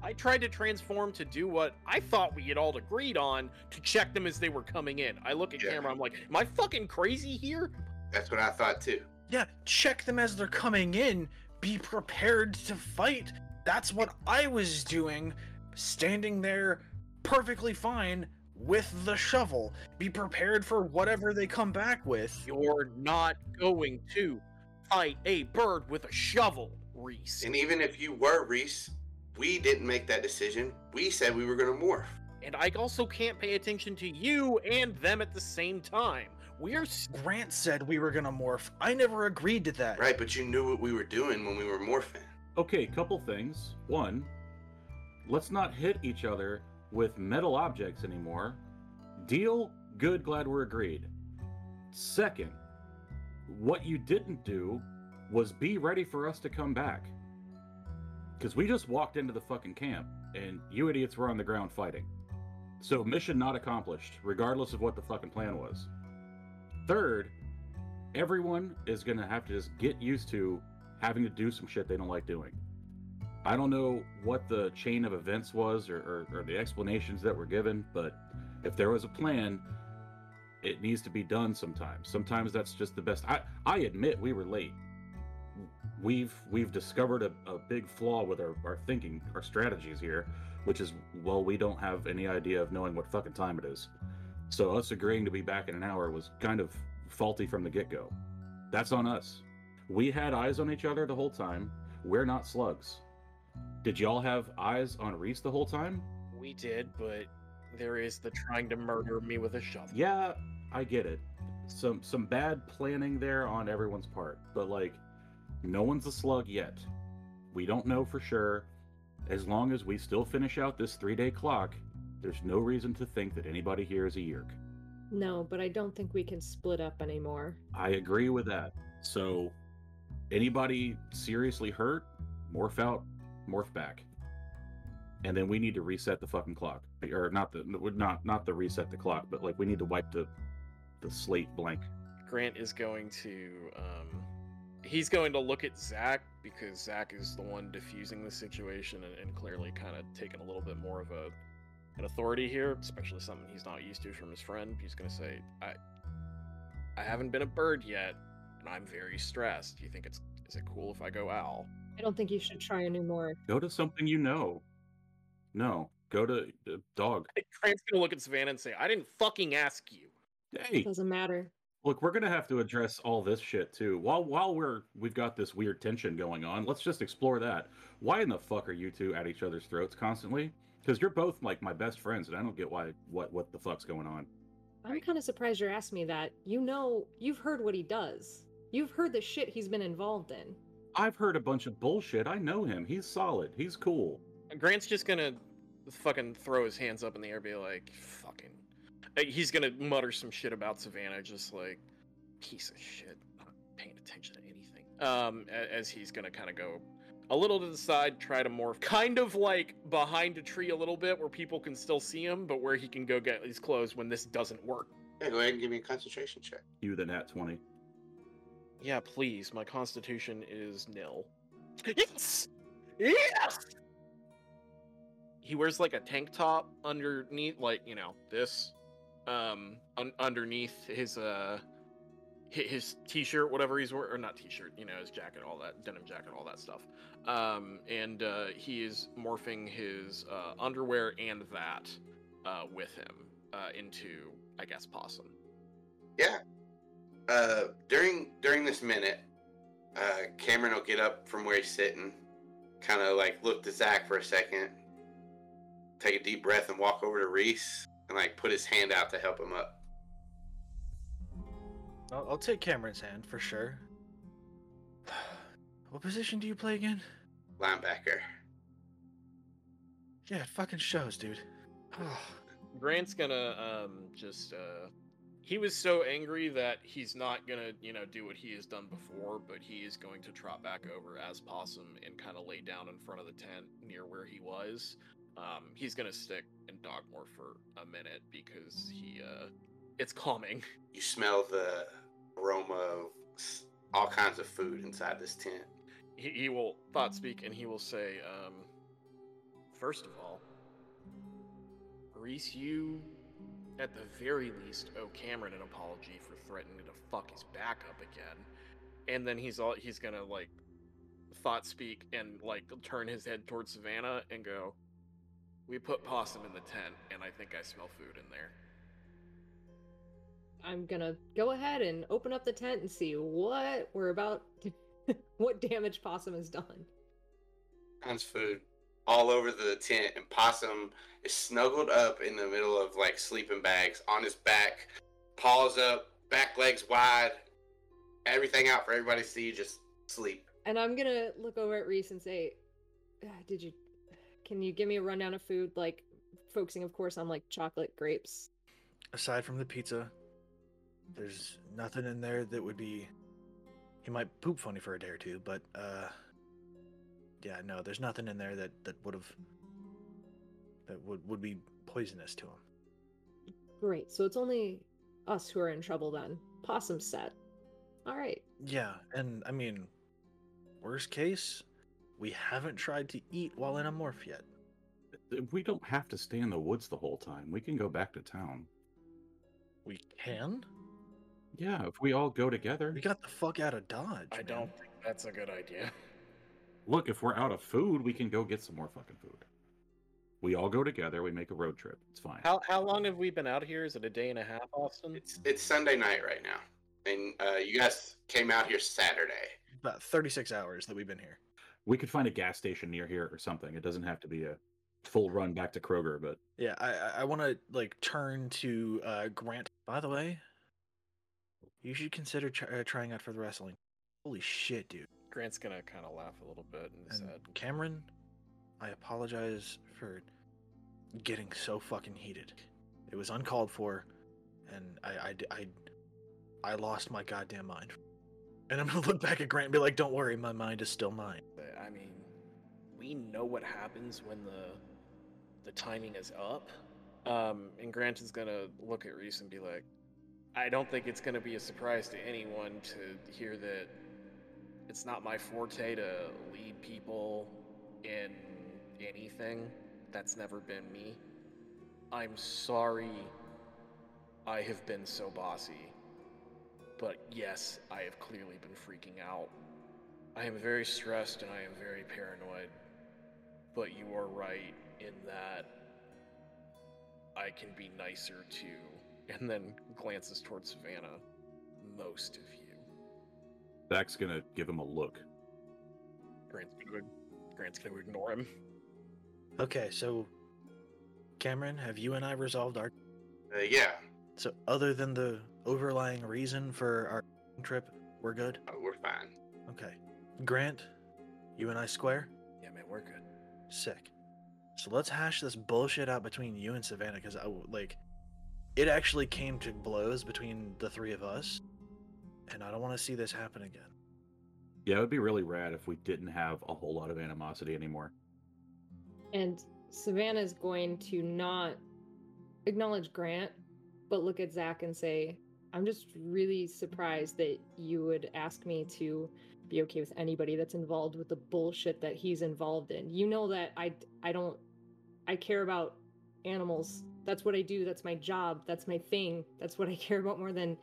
I tried to transform to do what I thought we had all agreed on to check them as they were coming in. I look at Yeah. camera, I'm like, am I fucking crazy here? That's what I thought too. Yeah, check them as they're coming in. Be prepared to fight. That's what I was doing, standing there perfectly fine with the shovel. Be prepared for whatever they come back with. You're not going to fight a bird with a shovel, Reese. And even if you were Reese, we didn't make that decision. We said we were going to morph. And I also can't pay attention to you and them at the same time. We're s- Grant said we were gonna morph. I never agreed to that. Right, but you knew what we were doing when we were morphing. Okay, couple things. One, let's not hit each other with metal objects anymore. Deal, good, glad we're agreed. Second, what you didn't do was be ready for us to come back. Because we just walked into the fucking camp and you idiots were on the ground fighting. So, mission not accomplished, regardless of what the fucking plan was. Third, everyone is going to have to just get used to having to do some shit they don't like doing. I don't know what the chain of events was or, or, or the explanations that were given, but if there was a plan, it needs to be done sometimes. Sometimes that's just the best. I, I admit we were late. We've we've discovered a, a big flaw with our, our thinking, our strategies here, which is well, we don't have any idea of knowing what fucking time it is. So us agreeing to be back in an hour was kind of faulty from the get-go. That's on us. We had eyes on each other the whole time. We're not slugs. Did y'all have eyes on Reese the whole time? we did, but there is the trying to murder me with a shovel. Yeah, I get it. Some some bad planning there on everyone's part, but like no one's a slug yet. We don't know for sure. As long as we still finish out this 3-day clock, there's no reason to think that anybody here is a Yeerk. No, but I don't think we can split up anymore. I agree with that. So, anybody seriously hurt, morph out, morph back, and then we need to reset the fucking clock, or not the not not the reset the clock, but like we need to wipe the the slate blank. Grant is going to um he's going to look at Zach because Zach is the one diffusing the situation and, and clearly kind of taking a little bit more of a an authority here, especially something he's not used to from his friend. He's gonna say, I I haven't been a bird yet, and I'm very stressed. Do you think it's is it cool if I go owl? I don't think you should try anymore. Go to something you know. No, go to uh, dog. Grant's gonna look at Savannah and say, I didn't fucking ask you. Hey, Doesn't matter. Look, we're gonna have to address all this shit too. While while we're we've got this weird tension going on, let's just explore that. Why in the fuck are you two at each other's throats constantly? Because you're both like my best friends, and I don't get why what what the fuck's going on. I'm kind of surprised you're asking me that. You know, you've heard what he does. You've heard the shit he's been involved in. I've heard a bunch of bullshit. I know him. He's solid. He's cool. Grant's just gonna fucking throw his hands up in the air, and be like, "Fucking." He's gonna mutter some shit about Savannah, just like piece of shit, not paying attention to anything. Um, as he's gonna kind of go a little to the side, try to morph, kind of like behind a tree a little bit, where people can still see him, but where he can go get his clothes when this doesn't work. Yeah, go ahead and give me a concentration check. You the nat twenty. Yeah, please. My constitution is nil. Yes! Yes! He wears like a tank top underneath, like, you know, this. Um, un- underneath his, uh, his t-shirt, whatever he's wearing, or not t-shirt, you know, his jacket, all that, denim jacket, all that stuff. Um, and, uh, he is morphing his, uh, underwear and that, uh, with him, uh, into, I guess, possum. Yeah. Uh, during during this minute, uh, Cameron will get up from where he's sitting, kind of like look to Zach for a second, take a deep breath, and walk over to Reese and like put his hand out to help him up. I'll, I'll take Cameron's hand for sure. What position do you play again? Linebacker. Yeah, it fucking shows, dude. Grant's gonna um just uh he was so angry that he's not gonna, you know, do what he has done before, but he is going to trot back over as Possum and kind of lay down in front of the tent near where he was. Um, he's gonna stick in dog morph for a minute because he uh it's calming. You smell the aroma of all kinds of food inside this tent. He, he will thought speak and he will say, um, first of all, Reese, you at the very least owe Cameron an apology for threatening to fuck his back up again. And then he's all he's gonna like thought speak and like turn his head towards Savannah and go, We put possum in the tent and I think I smell food in there. I'm gonna go ahead and open up the tent and see what we're about to, what damage Possum has done. Tons of food all over the tent, and Possum is snuggled up in the middle of like sleeping bags on his back, paws up, back legs wide, everything out for everybody to see, just sleep. And I'm gonna look over at Reese and say, "Ah, "Did you? Can you give me a rundown of food? Like, focusing, of course, on like chocolate, grapes." Aside from the pizza, there's nothing in there that would be. He might poop funny for a day or two, but uh, yeah, no, there's nothing in there that that would have that would would be poisonous to him. Great. So it's only us who are in trouble then. Possum set. All right. Yeah, and I mean, worst case, we haven't tried to eat while in a morph yet. We don't have to stay in the woods the whole time. We can go back to town. We can. Yeah, if we all go together. We got the fuck out of Dodge. I man. don't think that's a good idea. Look, if we're out of food, we can go get some more fucking food. We all go together. We make a road trip. It's fine. How how long have we been out here? Is it a day and a half, Austin? It's it's Sunday night right now, and uh, you guys came out here Saturday. About 36 hours that we've been here. We could find a gas station near here or something. It doesn't have to be a full run back to Kroger, but Yeah, I I, I want to like turn to uh, Grant. By the way, you should consider tr- uh, trying out for the wrestling. Holy shit, dude! Grant's gonna kind of laugh a little bit and And said, Cameron, I apologize for getting so fucking heated. It was uncalled for, and I I I, I lost my goddamn mind. And I'm gonna look back at Grant and be like, "Don't worry, my mind is still mine." I mean, we know what happens when the the timing is up. Um, and Grant is gonna look at Reese and be like, I don't think it's gonna be a surprise to anyone to hear that it's not my forte to lead people in anything. That's never been me. I'm sorry I have been so bossy. But yes, I have clearly been freaking out. I am very stressed and I am very paranoid. But you are right in that I can be nicer to, and then glances towards Savannah, most of you. Zach's gonna give him a look. Grant's gonna, Grant's gonna ignore him. Okay, so Cameron, have you and I resolved our? Uh, yeah, So other than the overlying reason for our trip, we're good. uh, we're fine. Okay, Grant, you and I square. Yeah, man, we're good. Sick. So let's hash this bullshit out between you and Savannah, because I w- like, it actually came to blows between the three of us, and I don't want to see this happen again. Yeah, it would be really rad if we didn't have a whole lot of animosity anymore. And Savannah's going to not acknowledge Grant, but look at Zach and say, I'm just really surprised that you would ask me to be okay with anybody that's involved with the bullshit that he's involved in. You know that I I don't I care about animals. That's what I do. That's my job. That's my thing. That's what I care about more than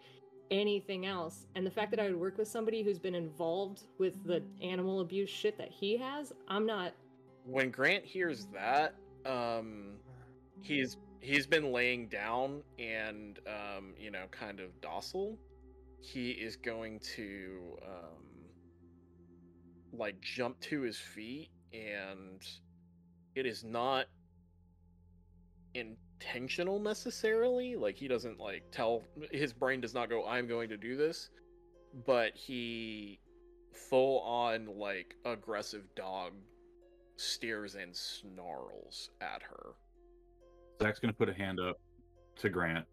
anything else. And the fact that I would work with somebody who's been involved with the animal abuse shit that he has, I'm not When Grant hears that, um, he's he's been laying down and um, you know, kind of docile. He is going to um, like jump to his feet, and it is not intentional necessarily. Like he doesn't like tell his brain does not go, "I'm going to do this," but he full on like aggressive dog stares and snarls at her. Zach's gonna put a hand up to Grant,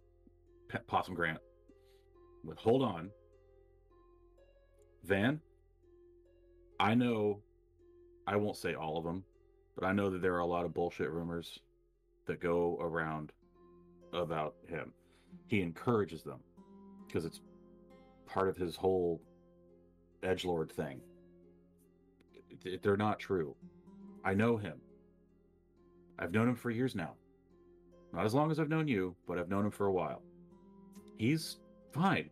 Possum Grant. But hold on, Van. I know, I won't say all of them, but I know that there are a lot of bullshit rumors that go around about him. He encourages them because it's part of his whole edge lord thing. They're not true. I know him. I've known him for years now. Not as long as I've known you, but I've known him for a while. He's fine.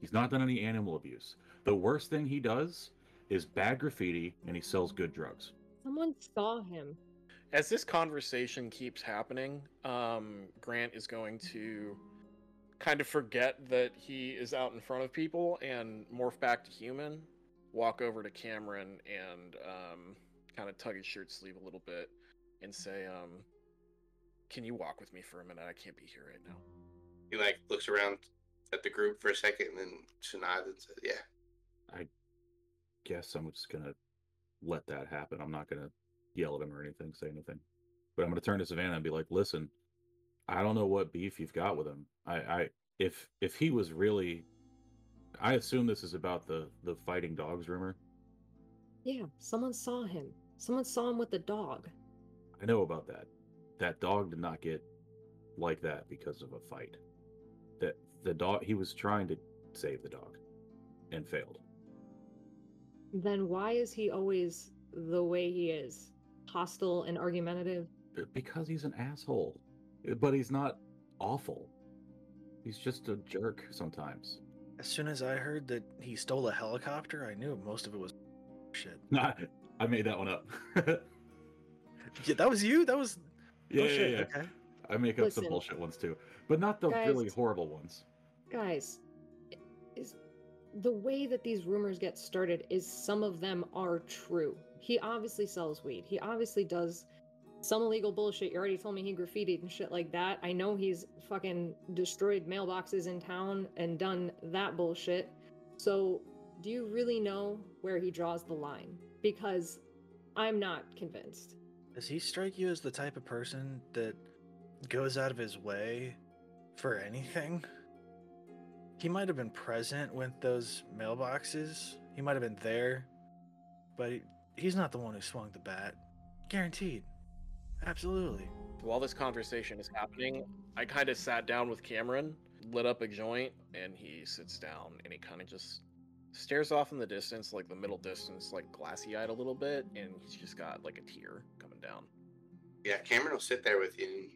He's not done any animal abuse. The worst thing he does is bad graffiti and he sells good drugs. Someone saw him. As this conversation keeps happening, um, Grant is going to kind of forget that he is out in front of people and morph back to human, walk over to Cameron and um, kind of tug his shirt sleeve a little bit and say, um, "Can you walk with me for a minute? I can't be here right now." He like looks around at the group for a second and then nods and says, "Yeah." I guess I'm just gonna let that happen. I'm not gonna yell at him or anything, say anything. But I'm gonna turn to Savannah and be like, listen, I don't know what beef you've got with him. I, I if if he was really I assume this is about the the fighting dogs rumor. Yeah, someone saw him. Someone saw him with the dog. I know about that. That dog did not get like that because of a fight. That the dog he was trying to save the dog and failed. Then why is he always the way he is? Hostile and argumentative? Because he's an asshole. Uh, But he's not awful. He's just a jerk sometimes. As soon as I heard that he stole a helicopter, I knew most of it was shit. Nah, I made that one up. Yeah, that was you. That was yeah, oh, yeah, yeah. Okay. I make up some bullshit ones too, but not the Guys. really horrible ones. Guys, is the way that these rumors get started is some of them are true. He obviously sells weed. He obviously does some illegal bullshit. You already told me he graffitied and shit like that. I know he's fucking destroyed mailboxes in town and done that bullshit. So, do you really know where he draws the line? Because I'm not convinced. Does he strike you as the type of person that goes out of his way for anything? He might have been present with those mailboxes. He might have been there, but he, he's not the one who swung the bat. Guaranteed. Absolutely. While this conversation is happening, I kind of sat down with Cameron, lit up a joint, and he sits down and he kind of just stares off in the distance, like the middle distance, like glassy eyed a little bit, and he's just got like a tear coming down. Yeah, Cameron will sit there with you and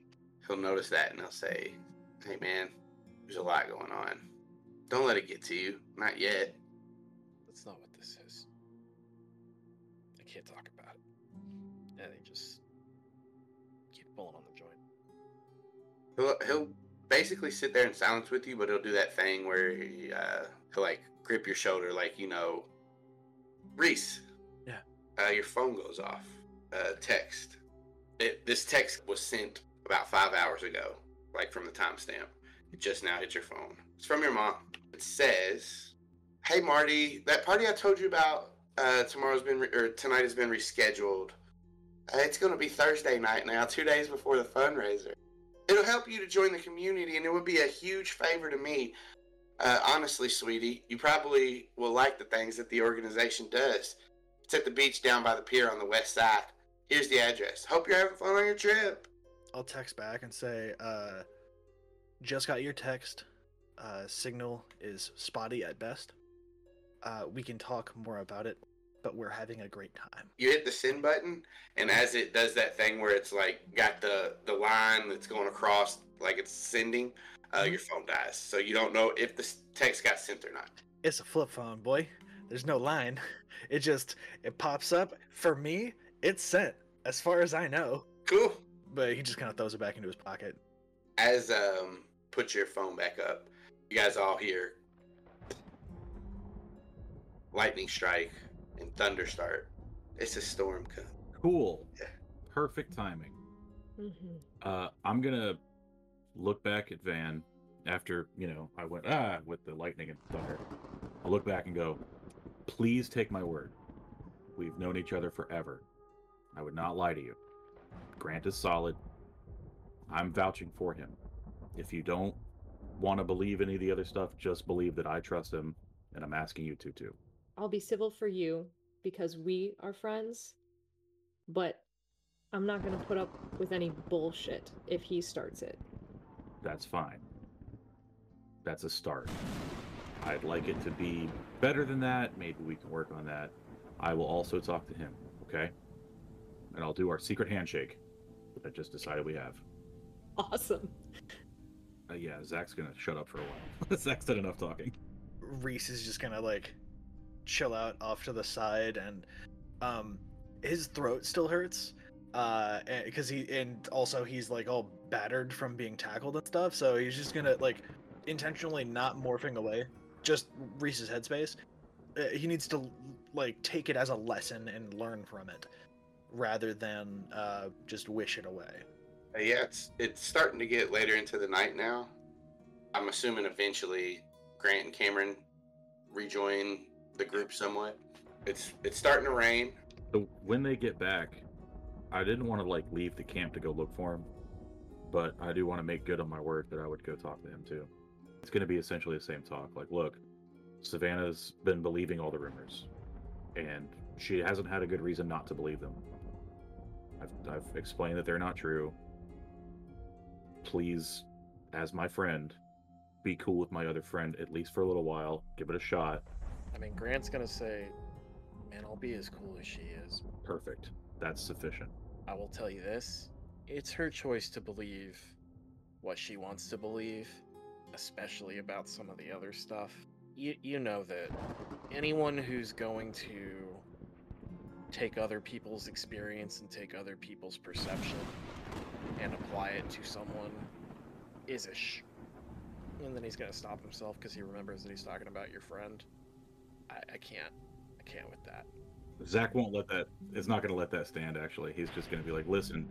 he'll notice that and he'll say, Hey man, there's a lot going on. Don't let it get to you. Not yet. That's not what this is. I can't talk about it. And he just keep pulling on the joint. He'll, he'll basically sit there in silence with you, but he'll do that thing where he, uh, he'll like grip your shoulder, like, you know, Reese. Yeah. Uh, your phone goes off. Uh, text. It, this text was sent about five hours ago, like from the timestamp. It just now hit your phone. It's from your mom. It says, "Hey Marty, that party I told you about uh, tomorrow's been re- or tonight has been rescheduled. Uh, it's going to be Thursday night now, two days before the fundraiser. It'll help you to join the community, and it would be a huge favor to me. Uh, honestly, sweetie, you probably will like the things that the organization does. It's at the beach down by the pier on the west side. Here's the address. Hope you're having fun on your trip." I'll text back and say, uh, just got your text. Uh, signal is spotty at best. Uh, we can talk more about it, but we're having a great time. you hit the send button and as it does that thing where it's like got the the line that's going across like it's sending uh, your phone dies so you don't know if the text got sent or not It's a flip phone, boy. There's no line. It just it pops up. For me, it's sent, as far as I know. cool But he just kind of throws it back into his pocket. as um put your phone back up you guys all hear lightning strike and thunder start it's a storm coming Cool. Yeah. Perfect timing. Mm-hmm. Uh, I'm gonna look back at Van after you know I went ah with the lightning and thunder. I'll look back and go, please take my word. We've known each other forever. I would not lie to you. Grant is solid. I'm vouching for him. If you don't want to believe any of the other stuff, just believe that I trust him, and I'm asking you to too. I'll be civil for you because we are friends, but I'm not going to put up with any bullshit if he starts it. That's fine. That's a start. I'd like it to be better than that. Maybe we can work on that. I will also talk to him, okay? And I'll do our secret handshake that I just decided we have. Awesome. Uh, yeah, Zach's gonna shut up for a while. Zach's done enough talking. Reese is just gonna like chill out off to the side and um his throat still hurts uh because he and also he's like all battered from being tackled and stuff so he's just gonna like intentionally not morphing away just reese's headspace uh, he needs to like take it as a lesson and learn from it rather than uh just wish it away Uh, yeah, it's it's starting to get later into the night now. I'm assuming eventually Grant and Cameron rejoin the group somewhat. It's it's starting to rain. So when they get back, I didn't want to like leave the camp to go look for him, but I do want to make good on my word that I would go talk to him too. It's going to be essentially the same talk. Like, look, Savannah's been believing all the rumors, and she hasn't had a good reason not to believe them. I've, I've explained that they're not true. Please, as my friend, be cool with my other friend at least for a little while. Give it a shot. I mean, Grant's gonna say, "Man, I'll be as cool as she is." Perfect. That's sufficient. I will tell you this: it's her choice to believe what she wants to believe, especially about some of the other stuff. You you know that anyone who's going to take other people's experience and take other people's perception and apply it to someone is a sh. And then he's gonna stop himself because he remembers that he's talking about your friend. I, I can't. I can't with that. Zach won't let that. Is not going to let that stand. Actually, he's just going to be like, "Listen,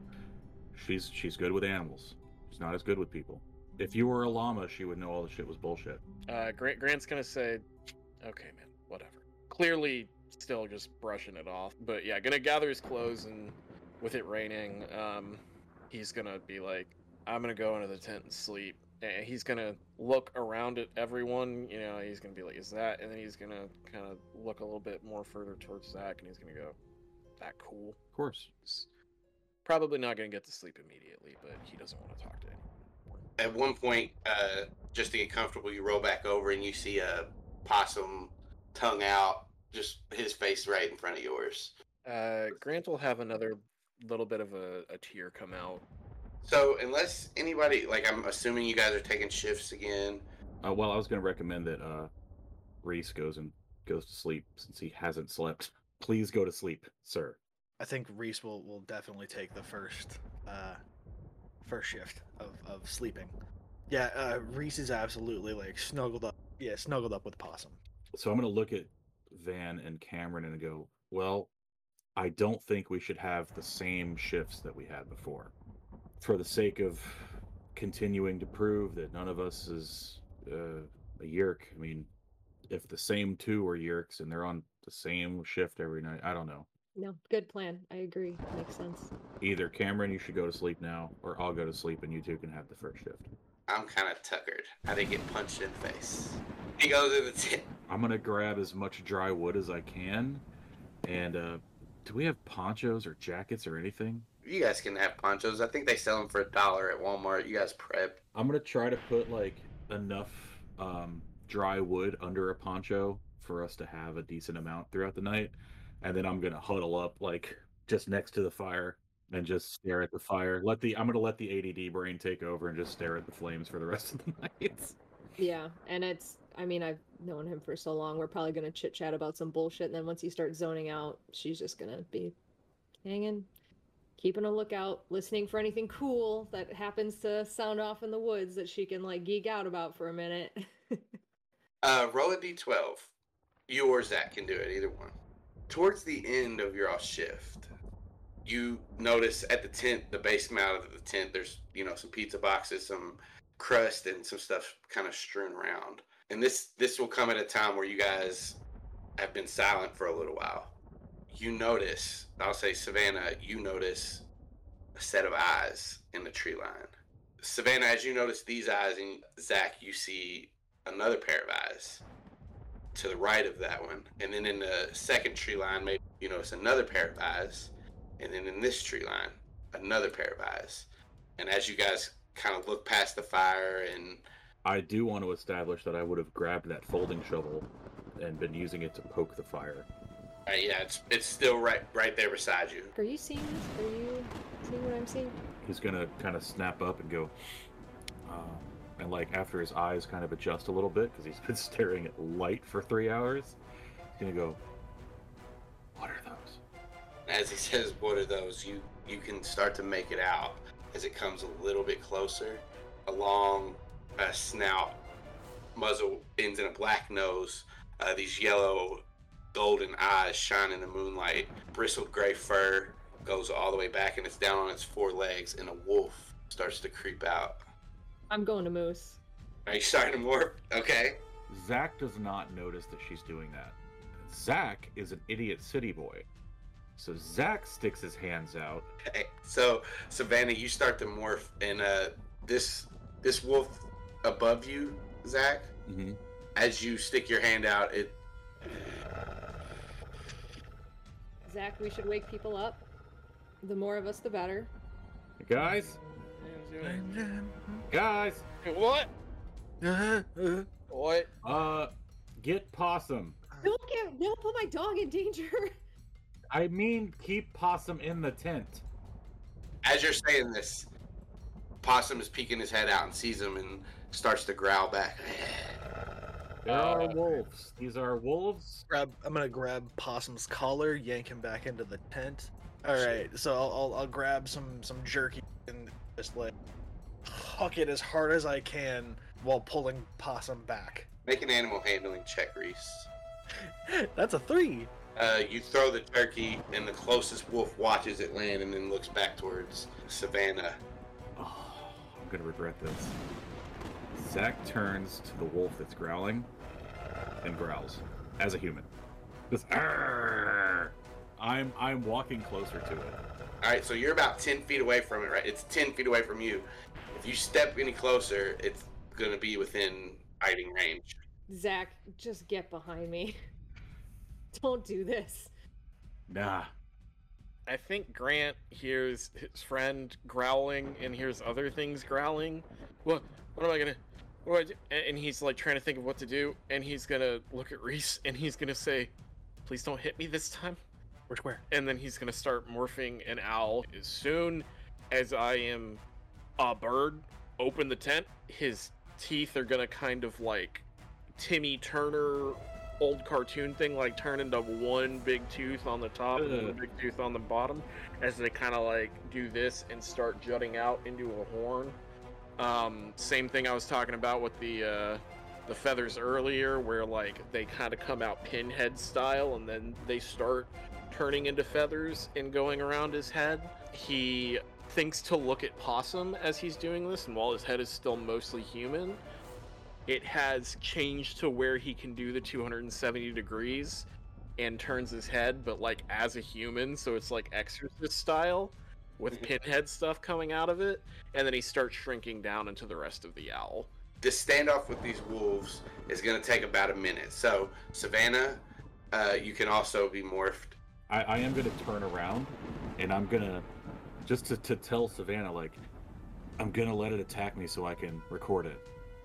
she's she's good with animals. She's not as good with people. If you were a llama, she would know all the shit was bullshit." Uh, Grant Grant's gonna say, "Okay, man, whatever." Clearly, still just brushing it off, but yeah, gonna gather his clothes and with it raining, um, he's gonna be like, "I'm gonna go into the tent and sleep." And he's gonna look around at everyone. You know, he's gonna be like, "Is that?" And then he's gonna kind of look a little bit more further towards Zach, and he's gonna go, "That cool." Of course. He's probably not gonna get to sleep immediately, but he doesn't want to talk to anyone. At one point, uh, just to get comfortable, you roll back over and you see a possum, tongue out, just his face right in front of yours. Uh, Grant will have another little bit of a, a tear come out. So unless anybody, like I'm assuming you guys are taking shifts again. Uh, well, I was going to recommend that uh, Reese goes and goes to sleep since he hasn't slept. Please go to sleep, sir. i think reese will will definitely take the first uh first shift of of sleeping yeah uh reese is absolutely like snuggled up yeah snuggled up with possum So I'm going to look at Van and Cameron and go, well, I don't think we should have the same shifts that we had before. For the sake of continuing to prove that none of us is uh, a Yeerk, I mean, if the same two are Yeerks and they're on the same shift every night, I don't know. No, good plan. I agree. Makes sense. Either Cameron, you should go to sleep now, or I'll go to sleep and you two can have the first shift. I'm kind of tuckered. I didn't get punched in the face. He goes in the tent. I'm gonna grab as much dry wood as I can, and uh, do we have ponchos or jackets or anything? You guys can have ponchos. I think they sell them for a dollar at Walmart. You guys prep. I'm gonna try to put like enough um, dry wood under a poncho for us to have a decent amount throughout the night, and then I'm gonna huddle up like just next to the fire and just stare at the fire. Let the I'm gonna let the ADD brain take over and just stare at the flames for the rest of the night. Yeah, and it's. I mean, I've known him for so long. We're probably gonna chit chat about some bullshit, and then once he starts zoning out, she's just gonna be hanging, keeping a lookout, listening for anything cool that happens to sound off in the woods that she can like geek out about for a minute. Uh, roll a d12. You or Zach can do it, either one. Towards the end of your shift, you notice at the tent, the base mount of the tent, there's you know some pizza boxes, some crust, and some stuff kind of strewn around. And this this will come at a time where you guys have been silent for a little while. You notice, I'll say Savannah, you notice a set of eyes in the tree line. Savannah, as you notice these eyes, and Zach, you see another pair of eyes to the right of that one. And then in the second tree line, maybe you notice another pair of eyes. And then in this tree line, another pair of eyes. And as you guys kind of look past the fire and I do want to establish that I would have grabbed that folding shovel and been using it to poke the fire. Uh, yeah, it's it's still right right there beside you. Are you seeing this? Are you seeing what I'm seeing? He's gonna kind of snap up and go, um, and like after his eyes kind of adjust a little bit because he's been staring at light for three hours, he's gonna go, "What are those?" As he says, "What are those?" You you can start to make it out as it comes a little bit closer. A long uh, snout, muzzle ends in a black nose. Uh, these yellow, golden eyes shine in the moonlight. Bristled gray fur goes all the way back, and it's down on its four legs. And a wolf starts to creep out. I'm going to Moose. Are you starting to morph? Okay. Zach does not notice that she's doing that. Zach is an idiot city boy. So Zach sticks his hands out. Okay. So Savannah, you start to morph, and uh, this this wolf above you, Zach. Mm-hmm. As you stick your hand out, it Zach, we should wake people up. The more of us, the better. Guys, guys, What? What? uh, get possum. Don't get, don't put my dog in danger. I mean, keep possum in the tent. as you're saying this, Possum is peeking his head out and sees him and starts to growl back. There are Uh, wolves. These are wolves. Grab. I'm gonna grab Possum's collar, yank him back into the tent. All right, so I'll, I'll I'll grab some some jerky and just like huck it as hard as I can while pulling Possum back. Make an animal handling check, Reese. That's a three. Uh, you throw the turkey, and the closest wolf watches it land and then looks back towards Savannah. Oh, I'm gonna regret this. Zach turns to the wolf that's growling and growls as a human. Just, "Arrgh." I'm I'm walking closer to it. All right, so you're about ten feet away from it, right? It's ten feet away from you. If you step any closer, it's gonna be within fighting range. Zach, just get behind me. Don't do this. Nah. I think Grant hears his friend growling and hears other things growling. What? What am I gonna? What? do I do? And, he's like trying to think of what to do, and he's gonna look at Reese and he's gonna say, "Please don't hit me this time." Which where? And then he's gonna start morphing an owl. As soon as I am a bird, open the tent. His teeth are gonna kind of like Timmy Turner old cartoon thing, like turn into one big tooth on the top and one big tooth on the bottom, as they kind of like do this and start jutting out into a horn. Um, same thing I was talking about with the uh, the feathers earlier, where like they kind of come out pinhead style, and then they start turning into feathers and going around his head. He thinks to look at Possum as he's doing this, and while his head is still mostly human, it has changed to where he can do the 270 degrees and turns his head, but like as a human, so it's like exorcist style with Mhm. pinhead stuff coming out of it, and then he starts shrinking down into the rest of the owl. This standoff with these wolves is gonna take about a minute. So Savannah, uh, you can also be morphed. I, I am gonna turn around and I'm gonna just to, to tell Savannah like I'm gonna let it attack me so I can record it.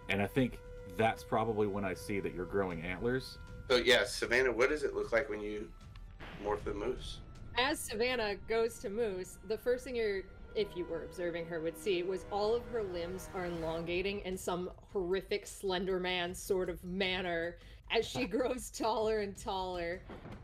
And I think that's probably when I see that you're growing antlers. So yeah, Savannah, what does it look like when you morph the moose? As Savannah goes to Moose, the first thing you're, if you were observing her, would see was all of her limbs are elongating in some horrific Slender Man sort of manner as she grows taller and taller.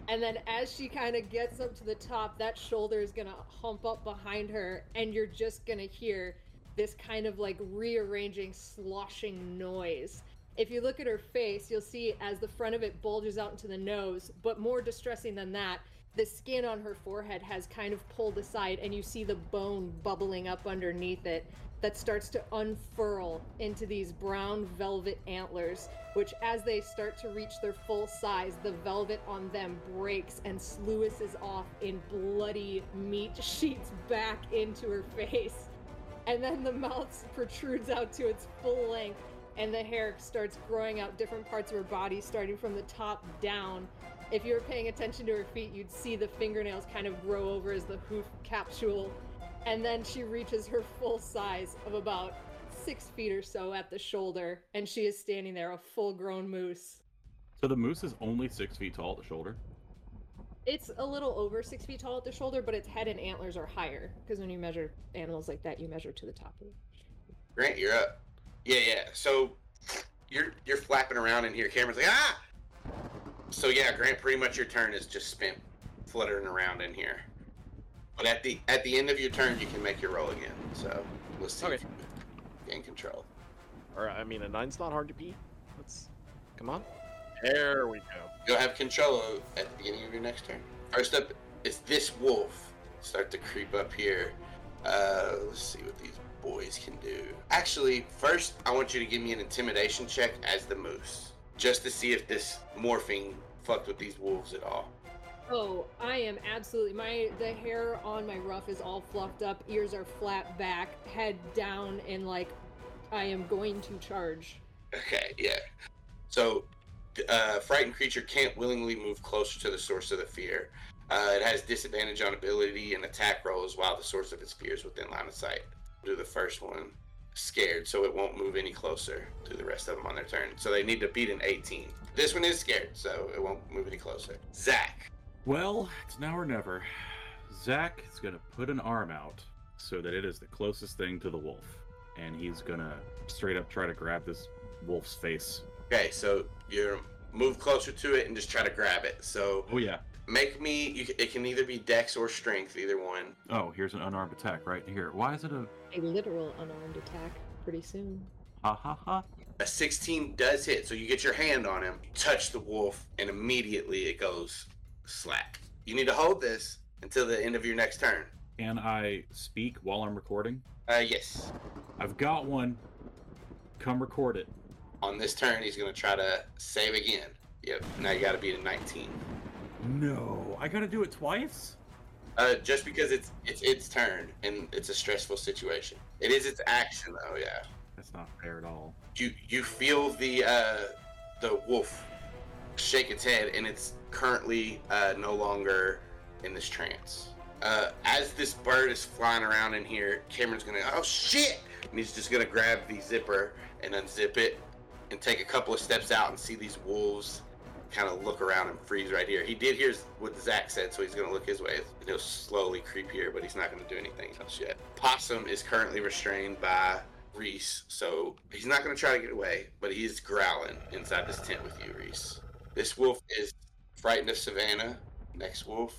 And then as she kind of gets up to the top, that shoulder is going to hump up behind her, and you're just going to hear this kind of like rearranging, sloshing noise. If you look at her face, you'll see as the front of it bulges out into the nose, but more distressing than that, the skin on her forehead has kind of pulled aside, and you see the bone bubbling up underneath it that starts to unfurl into these brown velvet antlers, which, as they start to reach their full size, the velvet on them breaks and sluices off in bloody meat sheets back into her face. and then the mouth protrudes out to its full length, and the hair starts growing out different parts of her body, starting from the top down. If you were paying attention to her feet, you'd see the fingernails kind of grow over as the hoof capsule, and then she reaches her full size of about six feet or so at the shoulder, and she is standing there, a full grown moose. So the moose is only six feet tall at the shoulder. It's a little over six feet tall at the shoulder, but its head and antlers are higher because when you measure animals like that, you measure to the top of it. Grant, you're up. Yeah, yeah. So you're you're flapping around in here. Cameron's like, ah. So yeah, Grant, pretty much your turn is just spent fluttering around in here. But at the at the end of your turn, you can make your roll again. So let's see Okay. if you gain control. Or I mean, a nine's not hard to beat. Let's come on. There we go. You'll have control at the beginning of your next turn. First up is this wolf. Start to creep up here. Uh, let's see what these boys can do. Actually, first I want you to give me an intimidation check as the moose, just to see if this morphing fucked with these wolves at all. Oh, I am absolutely my the hair on my ruff is all fluffed up, ears are flat back, head down, and like I am going to charge. Okay, yeah. So, uh, frightened creature can't willingly move closer to the source of the fear. Uh, it has disadvantage on ability and attack rolls while the source of its fear is within line of sight. Do the first one. Scared, so it won't move any closer to the rest of them on their turn. So they need to beat an 18. This one is scared, so it won't move any closer. Zach. Well, it's now or never. Zach is gonna put an arm out so that it is the closest thing to the wolf, and he's gonna straight up try to grab this wolf's face. Okay, so you move closer to it and just try to grab it. So Oh yeah. Make me. You, c- it can either be Dex or Strength, either one. Oh, here's an unarmed attack right here. Why is it a A literal unarmed attack pretty soon. ha ha ha? A 16 does hit, so you get your hand on him, touch the wolf, and immediately it goes slack. You need to hold this until the end of your next turn. Can I speak while I'm recording? Uh, yes. I've got one. Come record it. On this turn, he's going to try to save again. Yep, now you got to beat a 19. No, I gotta do it twice. Uh, just because it's it's its turn and it's a stressful situation. It is its action though, yeah. That's not fair at all. You you feel the uh, the wolf shake its head, and it's currently uh, no longer in this trance. Uh, as this bird is flying around in here, Cameron's gonna oh shit, and he's just gonna grab the zipper and unzip it, and take a couple of steps out and see these wolves kind of look around and freeze right here. He did hear what Zach said, so he's gonna look his way. And he'll slowly creep here, but he's not gonna do anything else yet. Possum is currently restrained by Reese, so he's not gonna try to get away, but he's growling inside this tent with you, Reese. This wolf is frightened of Savannah. Next wolf,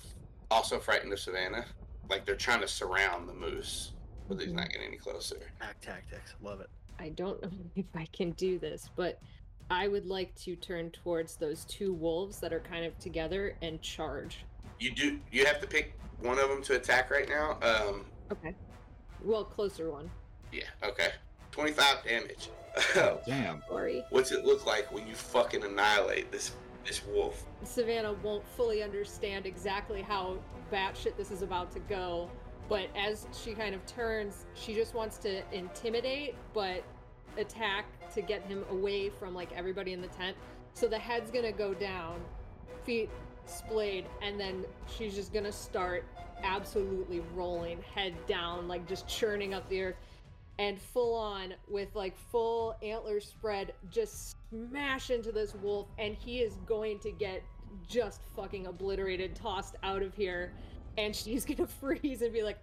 also frightened of Savannah. Like they're trying to surround the moose, but he's not getting any closer. Act tactics. Love it. I don't know if I can do this, but I would like to turn towards those two wolves that are kind of together and charge. You do. You have to pick one of them to attack right now. Um, Okay. Well, closer one. yeah. Okay. Twenty-five damage. Oh, Damn. Sorry. What's it look like when you fucking annihilate this this wolf? Savannah won't fully understand exactly how batshit this is about to go, but as she kind of turns, she just wants to intimidate, but attack to get him away from like everybody in the tent. So the head's gonna go down, feet splayed, and then she's just gonna start absolutely rolling, head down, like just churning up the earth and full on with like full antler spread just smash into this wolf and he is going to get just fucking obliterated tossed out of here and she's gonna freeze and be like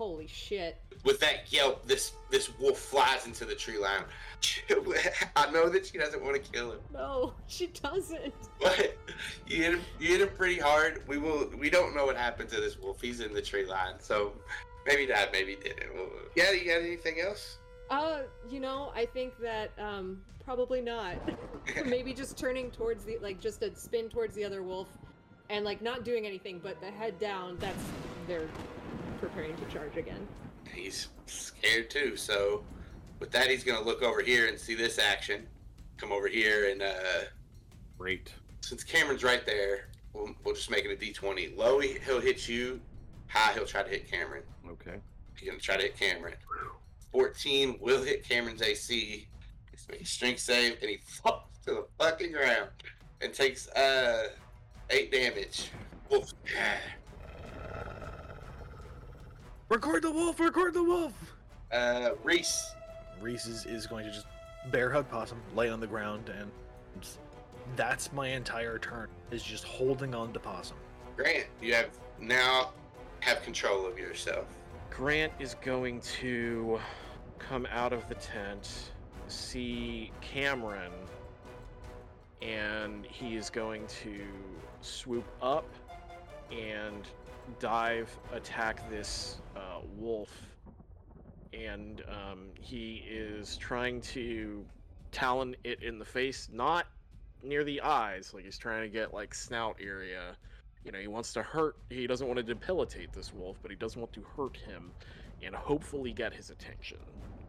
holy shit With that yelp, this this wolf flies into the tree line. I know that she doesn't want to kill him, no she doesn't but you hit him. You hit him pretty hard. We will. We don't know what happened to this wolf. He's in the tree line, so maybe that Maybe didn't. We'll- Yeah. You got anything else? uh you know i think that um probably not maybe just turning towards the like just a spin towards the other wolf and like not doing anything but the head down that's they're preparing to charge again He's scared too. So with that, he's gonna look over here and see this action. Come over here and uh, Great. since Cameron's right there, we'll, we'll just make it a D20. Low, he- he'll hit you. High, he'll try to hit Cameron. Okay. He's gonna try to hit Cameron. 14 will hit Cameron's AC. He's making strength save, and he falls to the fucking ground and takes uh eight damage. Wolf. Record the wolf! Record the wolf! Uh, Reese. Reese is, is going to just bear hug Possum, lay on the ground, and that's my entire turn. Is just holding on to Possum. Grant, you have now have control of yourself. Grant is going to come out of the tent, see Cameron, and he is going to swoop up and dive attack this uh, wolf. And um, he is trying to talon it in the face, not near the eyes. Like he's trying to get like snout area. You know, he wants to hurt. He doesn't want to debilitate this wolf, but he doesn't want to hurt him, and hopefully get his attention.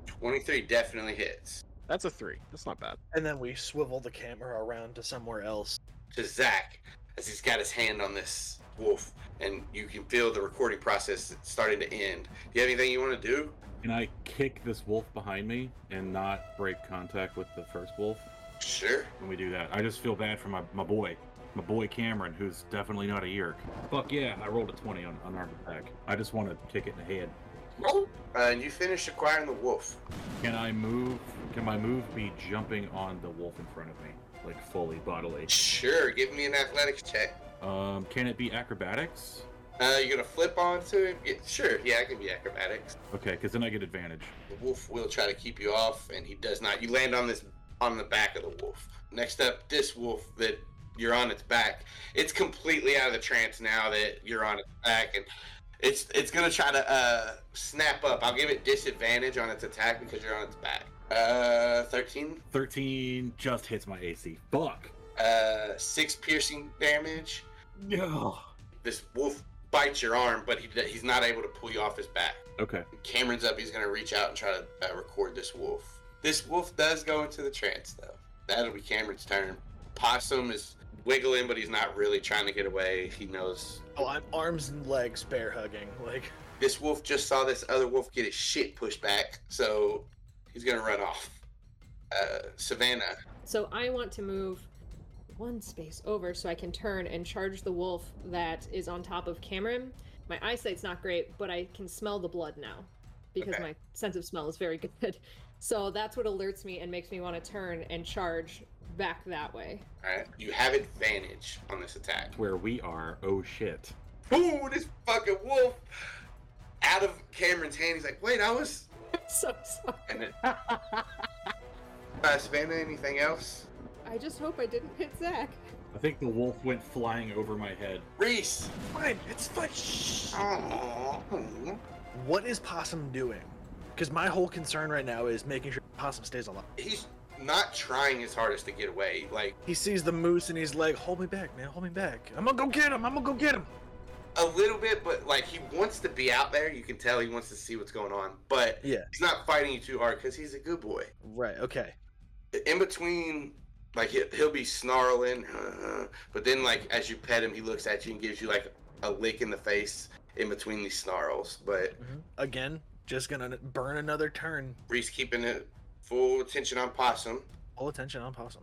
23 definitely hits. That's a three. That's not bad. And then we swivel the camera around to somewhere else. To Zach, as he's got his hand on this wolf, and you can feel the recording process starting to end. Do you have anything you want to do? Can I kick this wolf behind me and not break contact with the first wolf Sure. when we do that? I just feel bad for my, my boy, my boy Cameron, who's definitely not a Yeerk. Fuck yeah, I rolled a 20 on unarmed attack. I just want to kick it in the head. Uh, and you finish acquiring the wolf. Can I move? Can my move be jumping on the wolf in front of me, like fully bodily? Sure. Give me an athletics check. Um, can it be acrobatics? Uh, you're gonna flip onto him? Yeah, sure. Yeah, it can be acrobatics. Okay, because then I get advantage. The wolf will try to keep you off, and he does not. You land on this on the back of the wolf. Next up, this wolf that you're on its back. It's completely out of the trance now that you're on its back, and it's it's gonna try to uh, snap up. I'll give it disadvantage on its attack because you're on its back. Uh, thirteen. 13 just hits my AC. Fuck. Uh, six piercing damage. No. This wolf bites your arm, but he he's not able to pull you off his back. Okay. Cameron's up. He's gonna reach out and try to uh, record this wolf. This wolf does go into the trance, though. That'll be Cameron's turn. Possum is wiggling, but he's not really trying to get away. He knows Oh, I'm arms and legs bear hugging. Like, this wolf just saw this other wolf get his shit pushed back, so he's gonna run off. Uh, Savannah, So I want to move one space over so I can turn and charge the wolf that is on top of Cameron. My eyesight's not great, but I can smell the blood now because Okay. my sense of smell is very good. So that's what alerts me and makes me want to turn and charge back that way. all right, you have advantage on this attack. Where we are, oh shit. Ooh, this fucking wolf out of Cameron's hand. He's like, wait, I was. so sorry. And then, uh, Savannah, anything else? I just hope I didn't hit Zach. I think the wolf went flying over my head. Reese. fine, it's fine. Shh. Oh, What is Possum doing? Because my whole concern right now is making sure Possum stays alive. he's not trying his hardest to get away. Like He sees the moose and he's like, "Hold me back, man! Hold me back! I'm gonna go get him! I'm gonna go get him!" a little bit, but like he wants to be out there. You can tell he wants to see what's going on, but Yeah. he's not fighting you too hard because he's a good boy. Right. Okay. In between, like he'll, he'll be snarling, uh, but then like as you pet him, he looks at you and gives you like a lick in the face in between these snarls. But Again, just gonna burn another turn. Reese keeping it full attention on Possum. Full attention on Possum.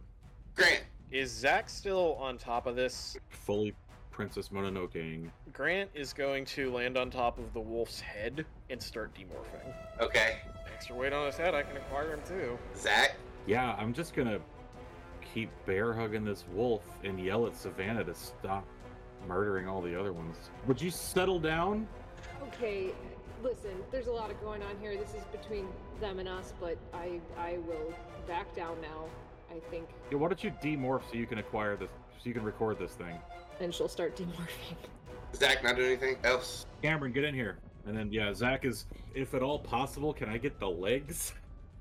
Grant, Is Zach still on top of this? Fully Princess Mononokeing. Grant is going to land on top of the wolf's head and start demorphing. okay, Extra weight on his head, I can acquire him too. Zach, Yeah, I'm just gonna keep bear hugging this wolf and yell at Savannah to stop murdering all the other ones. Would you settle down? Okay, listen, there's a lot of going on here. This is between them and us, but I I will back down now. I think, Yeah, why don't you demorph so you can acquire this, so you can record this thing? and she'll start demorphing. Zach, not doing anything else. Cameron, get in here. And then yeah, Zach is, if at all possible, can I get the legs?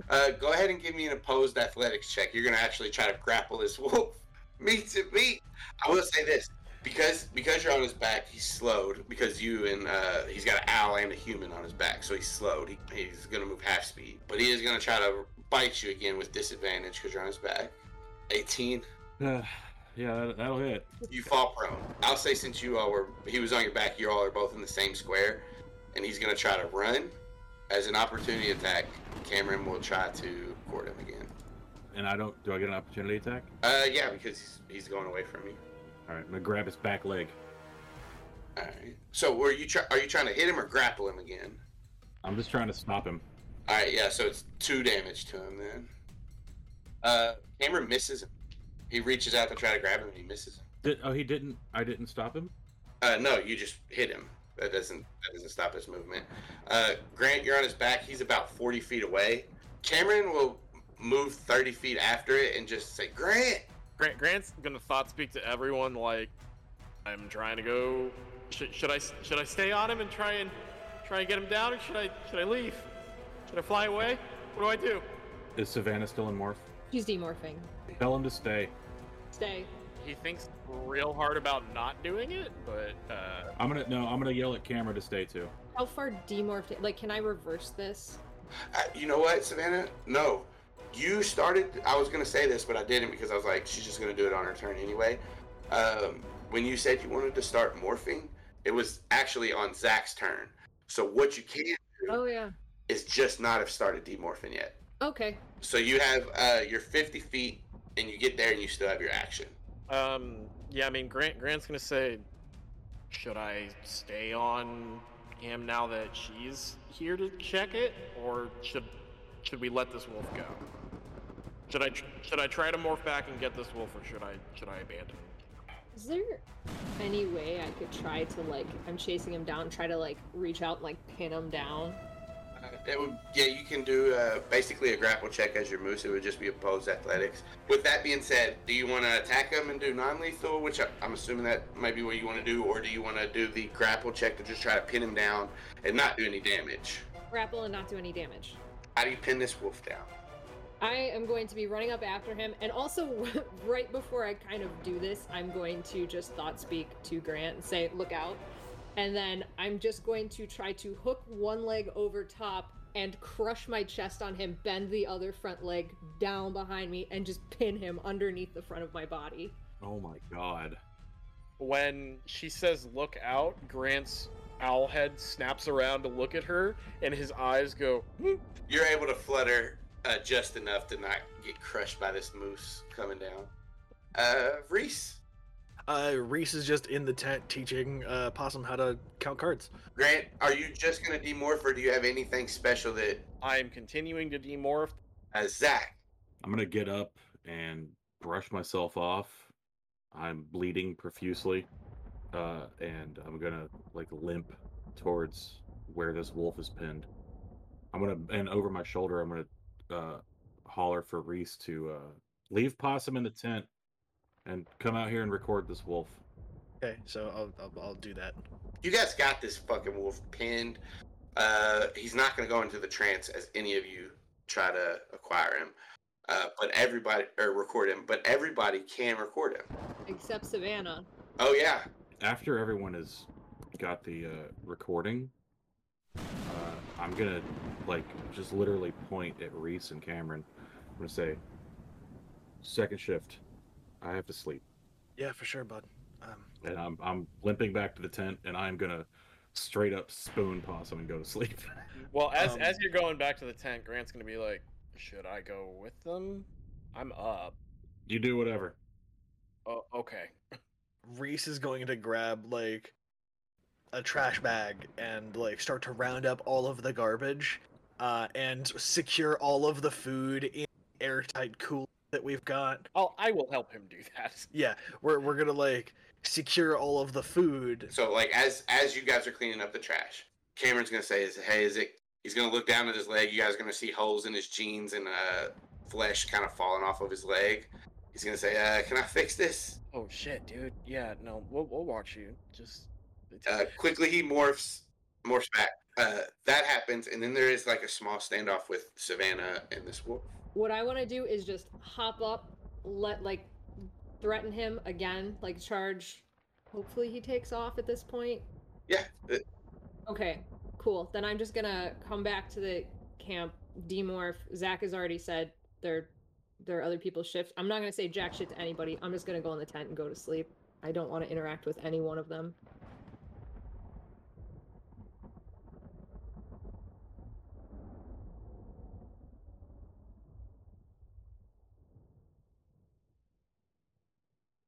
Uh, go ahead and give me an opposed athletics check. You're gonna actually try to grapple this wolf. Me to me. I will say this because because you're on his back, he's slowed because you and uh, he's got an owl and a human on his back, so he's slowed. He, he's gonna move half speed, but he is gonna try to bite you again with disadvantage because you're on his back. 18. Uh, yeah, that, that'll hit. You fall prone. I'll say since you all were he was on your back, you all are both in the same square, and he's gonna try to run as an opportunity attack. Cameron will try to court him again. And I don't. Do I get an opportunity attack? Uh, yeah, because he's, he's going away from you. All right. I'm gonna grab his back leg. All right. So, were you try- are you trying to hit him or grapple him again? I'm just trying to stop him. All right, yeah. So it's two damage to him then. Uh, Cameron misses him. He reaches out to try to grab him, and he misses him. Did, oh, he didn't. I didn't stop him. Uh, no, you just hit him. That doesn't that doesn't stop his movement. Uh, Grant, you're on his back. He's about 40 feet away. Cameron will move 30 feet after it and just say, "Grant." Grant Grant's gonna thought speak to everyone like, I'm trying to go. Should, should I should I stay on him and try and try and get him down, or should I should I leave? Should I fly away? What do I do? Is Savannah still in morph? She's demorphing. Tell him to stay. Stay. He thinks real hard about not doing it, but uh, I'm gonna no. I'm gonna yell at camera to stay too. How far demorphed? Like, can I reverse this? Uh, you know what, Savannah? No, you started. I was gonna say this, but I didn't because I was like, she's just gonna do it on her turn anyway. Um, when you said you wanted to start morphing, it was actually on Zach's turn. So what you can do Oh yeah. is just not have started demorphing yet. Okay. So you have uh, your 50 feet, and you get there, and you still have your action. Um, yeah. I mean, Grant Grant's gonna say, should I stay on him now that she's here to check it, or should should we let this wolf go? Should I should I try to morph back and get this wolf, or should I should I abandon? Is there any way I could try to like I'm chasing him down, try to like reach out and like pin him down? That would, yeah, you can do uh, basically a grapple check as your moose. It would just be opposed athletics. With that being said, do you want to attack him and do non-lethal, which I, I'm assuming that might be what you want to do, or do you want to do the grapple check to just try to pin him down and not do any damage? Grapple and not do any damage. How do you pin this wolf down? I am going to be running up after him, and also right before I kind of do this, I'm going to just thought speak to Grant and say, "Look out!" And then I'm just going to try to hook one leg over top and crush my chest on him, bend the other front leg down behind me, and just pin him underneath the front of my body. Oh my god. When she says "look out," Grant's owl head snaps around to look at her, and his eyes go. "Hmm." You're able to flutter uh, just enough to not get crushed by this moose coming down. Uh, Reese, Uh, Reese is just in the tent teaching uh, Possum how to count cards. Grant, are you just gonna demorph, or do you have anything special that I am continuing to demorph. As Zach? I'm gonna get up and brush myself off. I'm bleeding profusely, uh, and I'm gonna like limp towards where this wolf is pinned. I'm gonna and over my shoulder, I'm gonna uh, holler for Reese to uh, leave Possum in the tent and come out here and record this wolf. Okay, so I'll, I'll, I'll do that. You guys got this fucking wolf pinned. Uh, he's not gonna go into the trance as any of you try to acquire him. Uh, but everybody or record him, but everybody can record him. Except Savannah. Oh yeah, After everyone has got the uh, recording, uh, I'm gonna like just literally point at Reese and Cameron. I'm gonna say, second shift. I have to sleep. Yeah, for sure, bud. Um, and I'm I'm limping back to the tent, and I'm gonna straight up spoon possum and go to sleep. Well, as Um, as you're going back to the tent, Grant's gonna be like, "Should I go with them? I'm up." you do whatever. Oh, okay. Reese is going to grab like a trash bag and like start to round up all of the garbage uh, and secure all of the food in airtight cool that we've got. I'll I will help him do that. Yeah, we're we're gonna like secure all of the food. So like as as you guys are cleaning up the trash, Cameron's gonna say, "Is hey, is it?" He's gonna look down at his leg. You guys are gonna see holes in his jeans and uh, flesh kind of falling off of his leg. He's gonna say, uh, "Can I fix this?" Oh shit, dude. Yeah, no, we'll we'll watch you. Just Uh, quickly, he morphs morphs back. Uh, that happens, and then there is like a small standoff with Savannah and this wolf. What I want to do is just hop up, let like threaten him again, like charge. Hopefully he takes off at this point. Yeah, uh, Okay, cool. Then I'm just gonna come back to the camp, demorph. Zach has already said there there are other people's shifts. I'm not gonna say jack shit to anybody. I'm just gonna go in the tent and go to sleep. I don't want to interact with any one of them.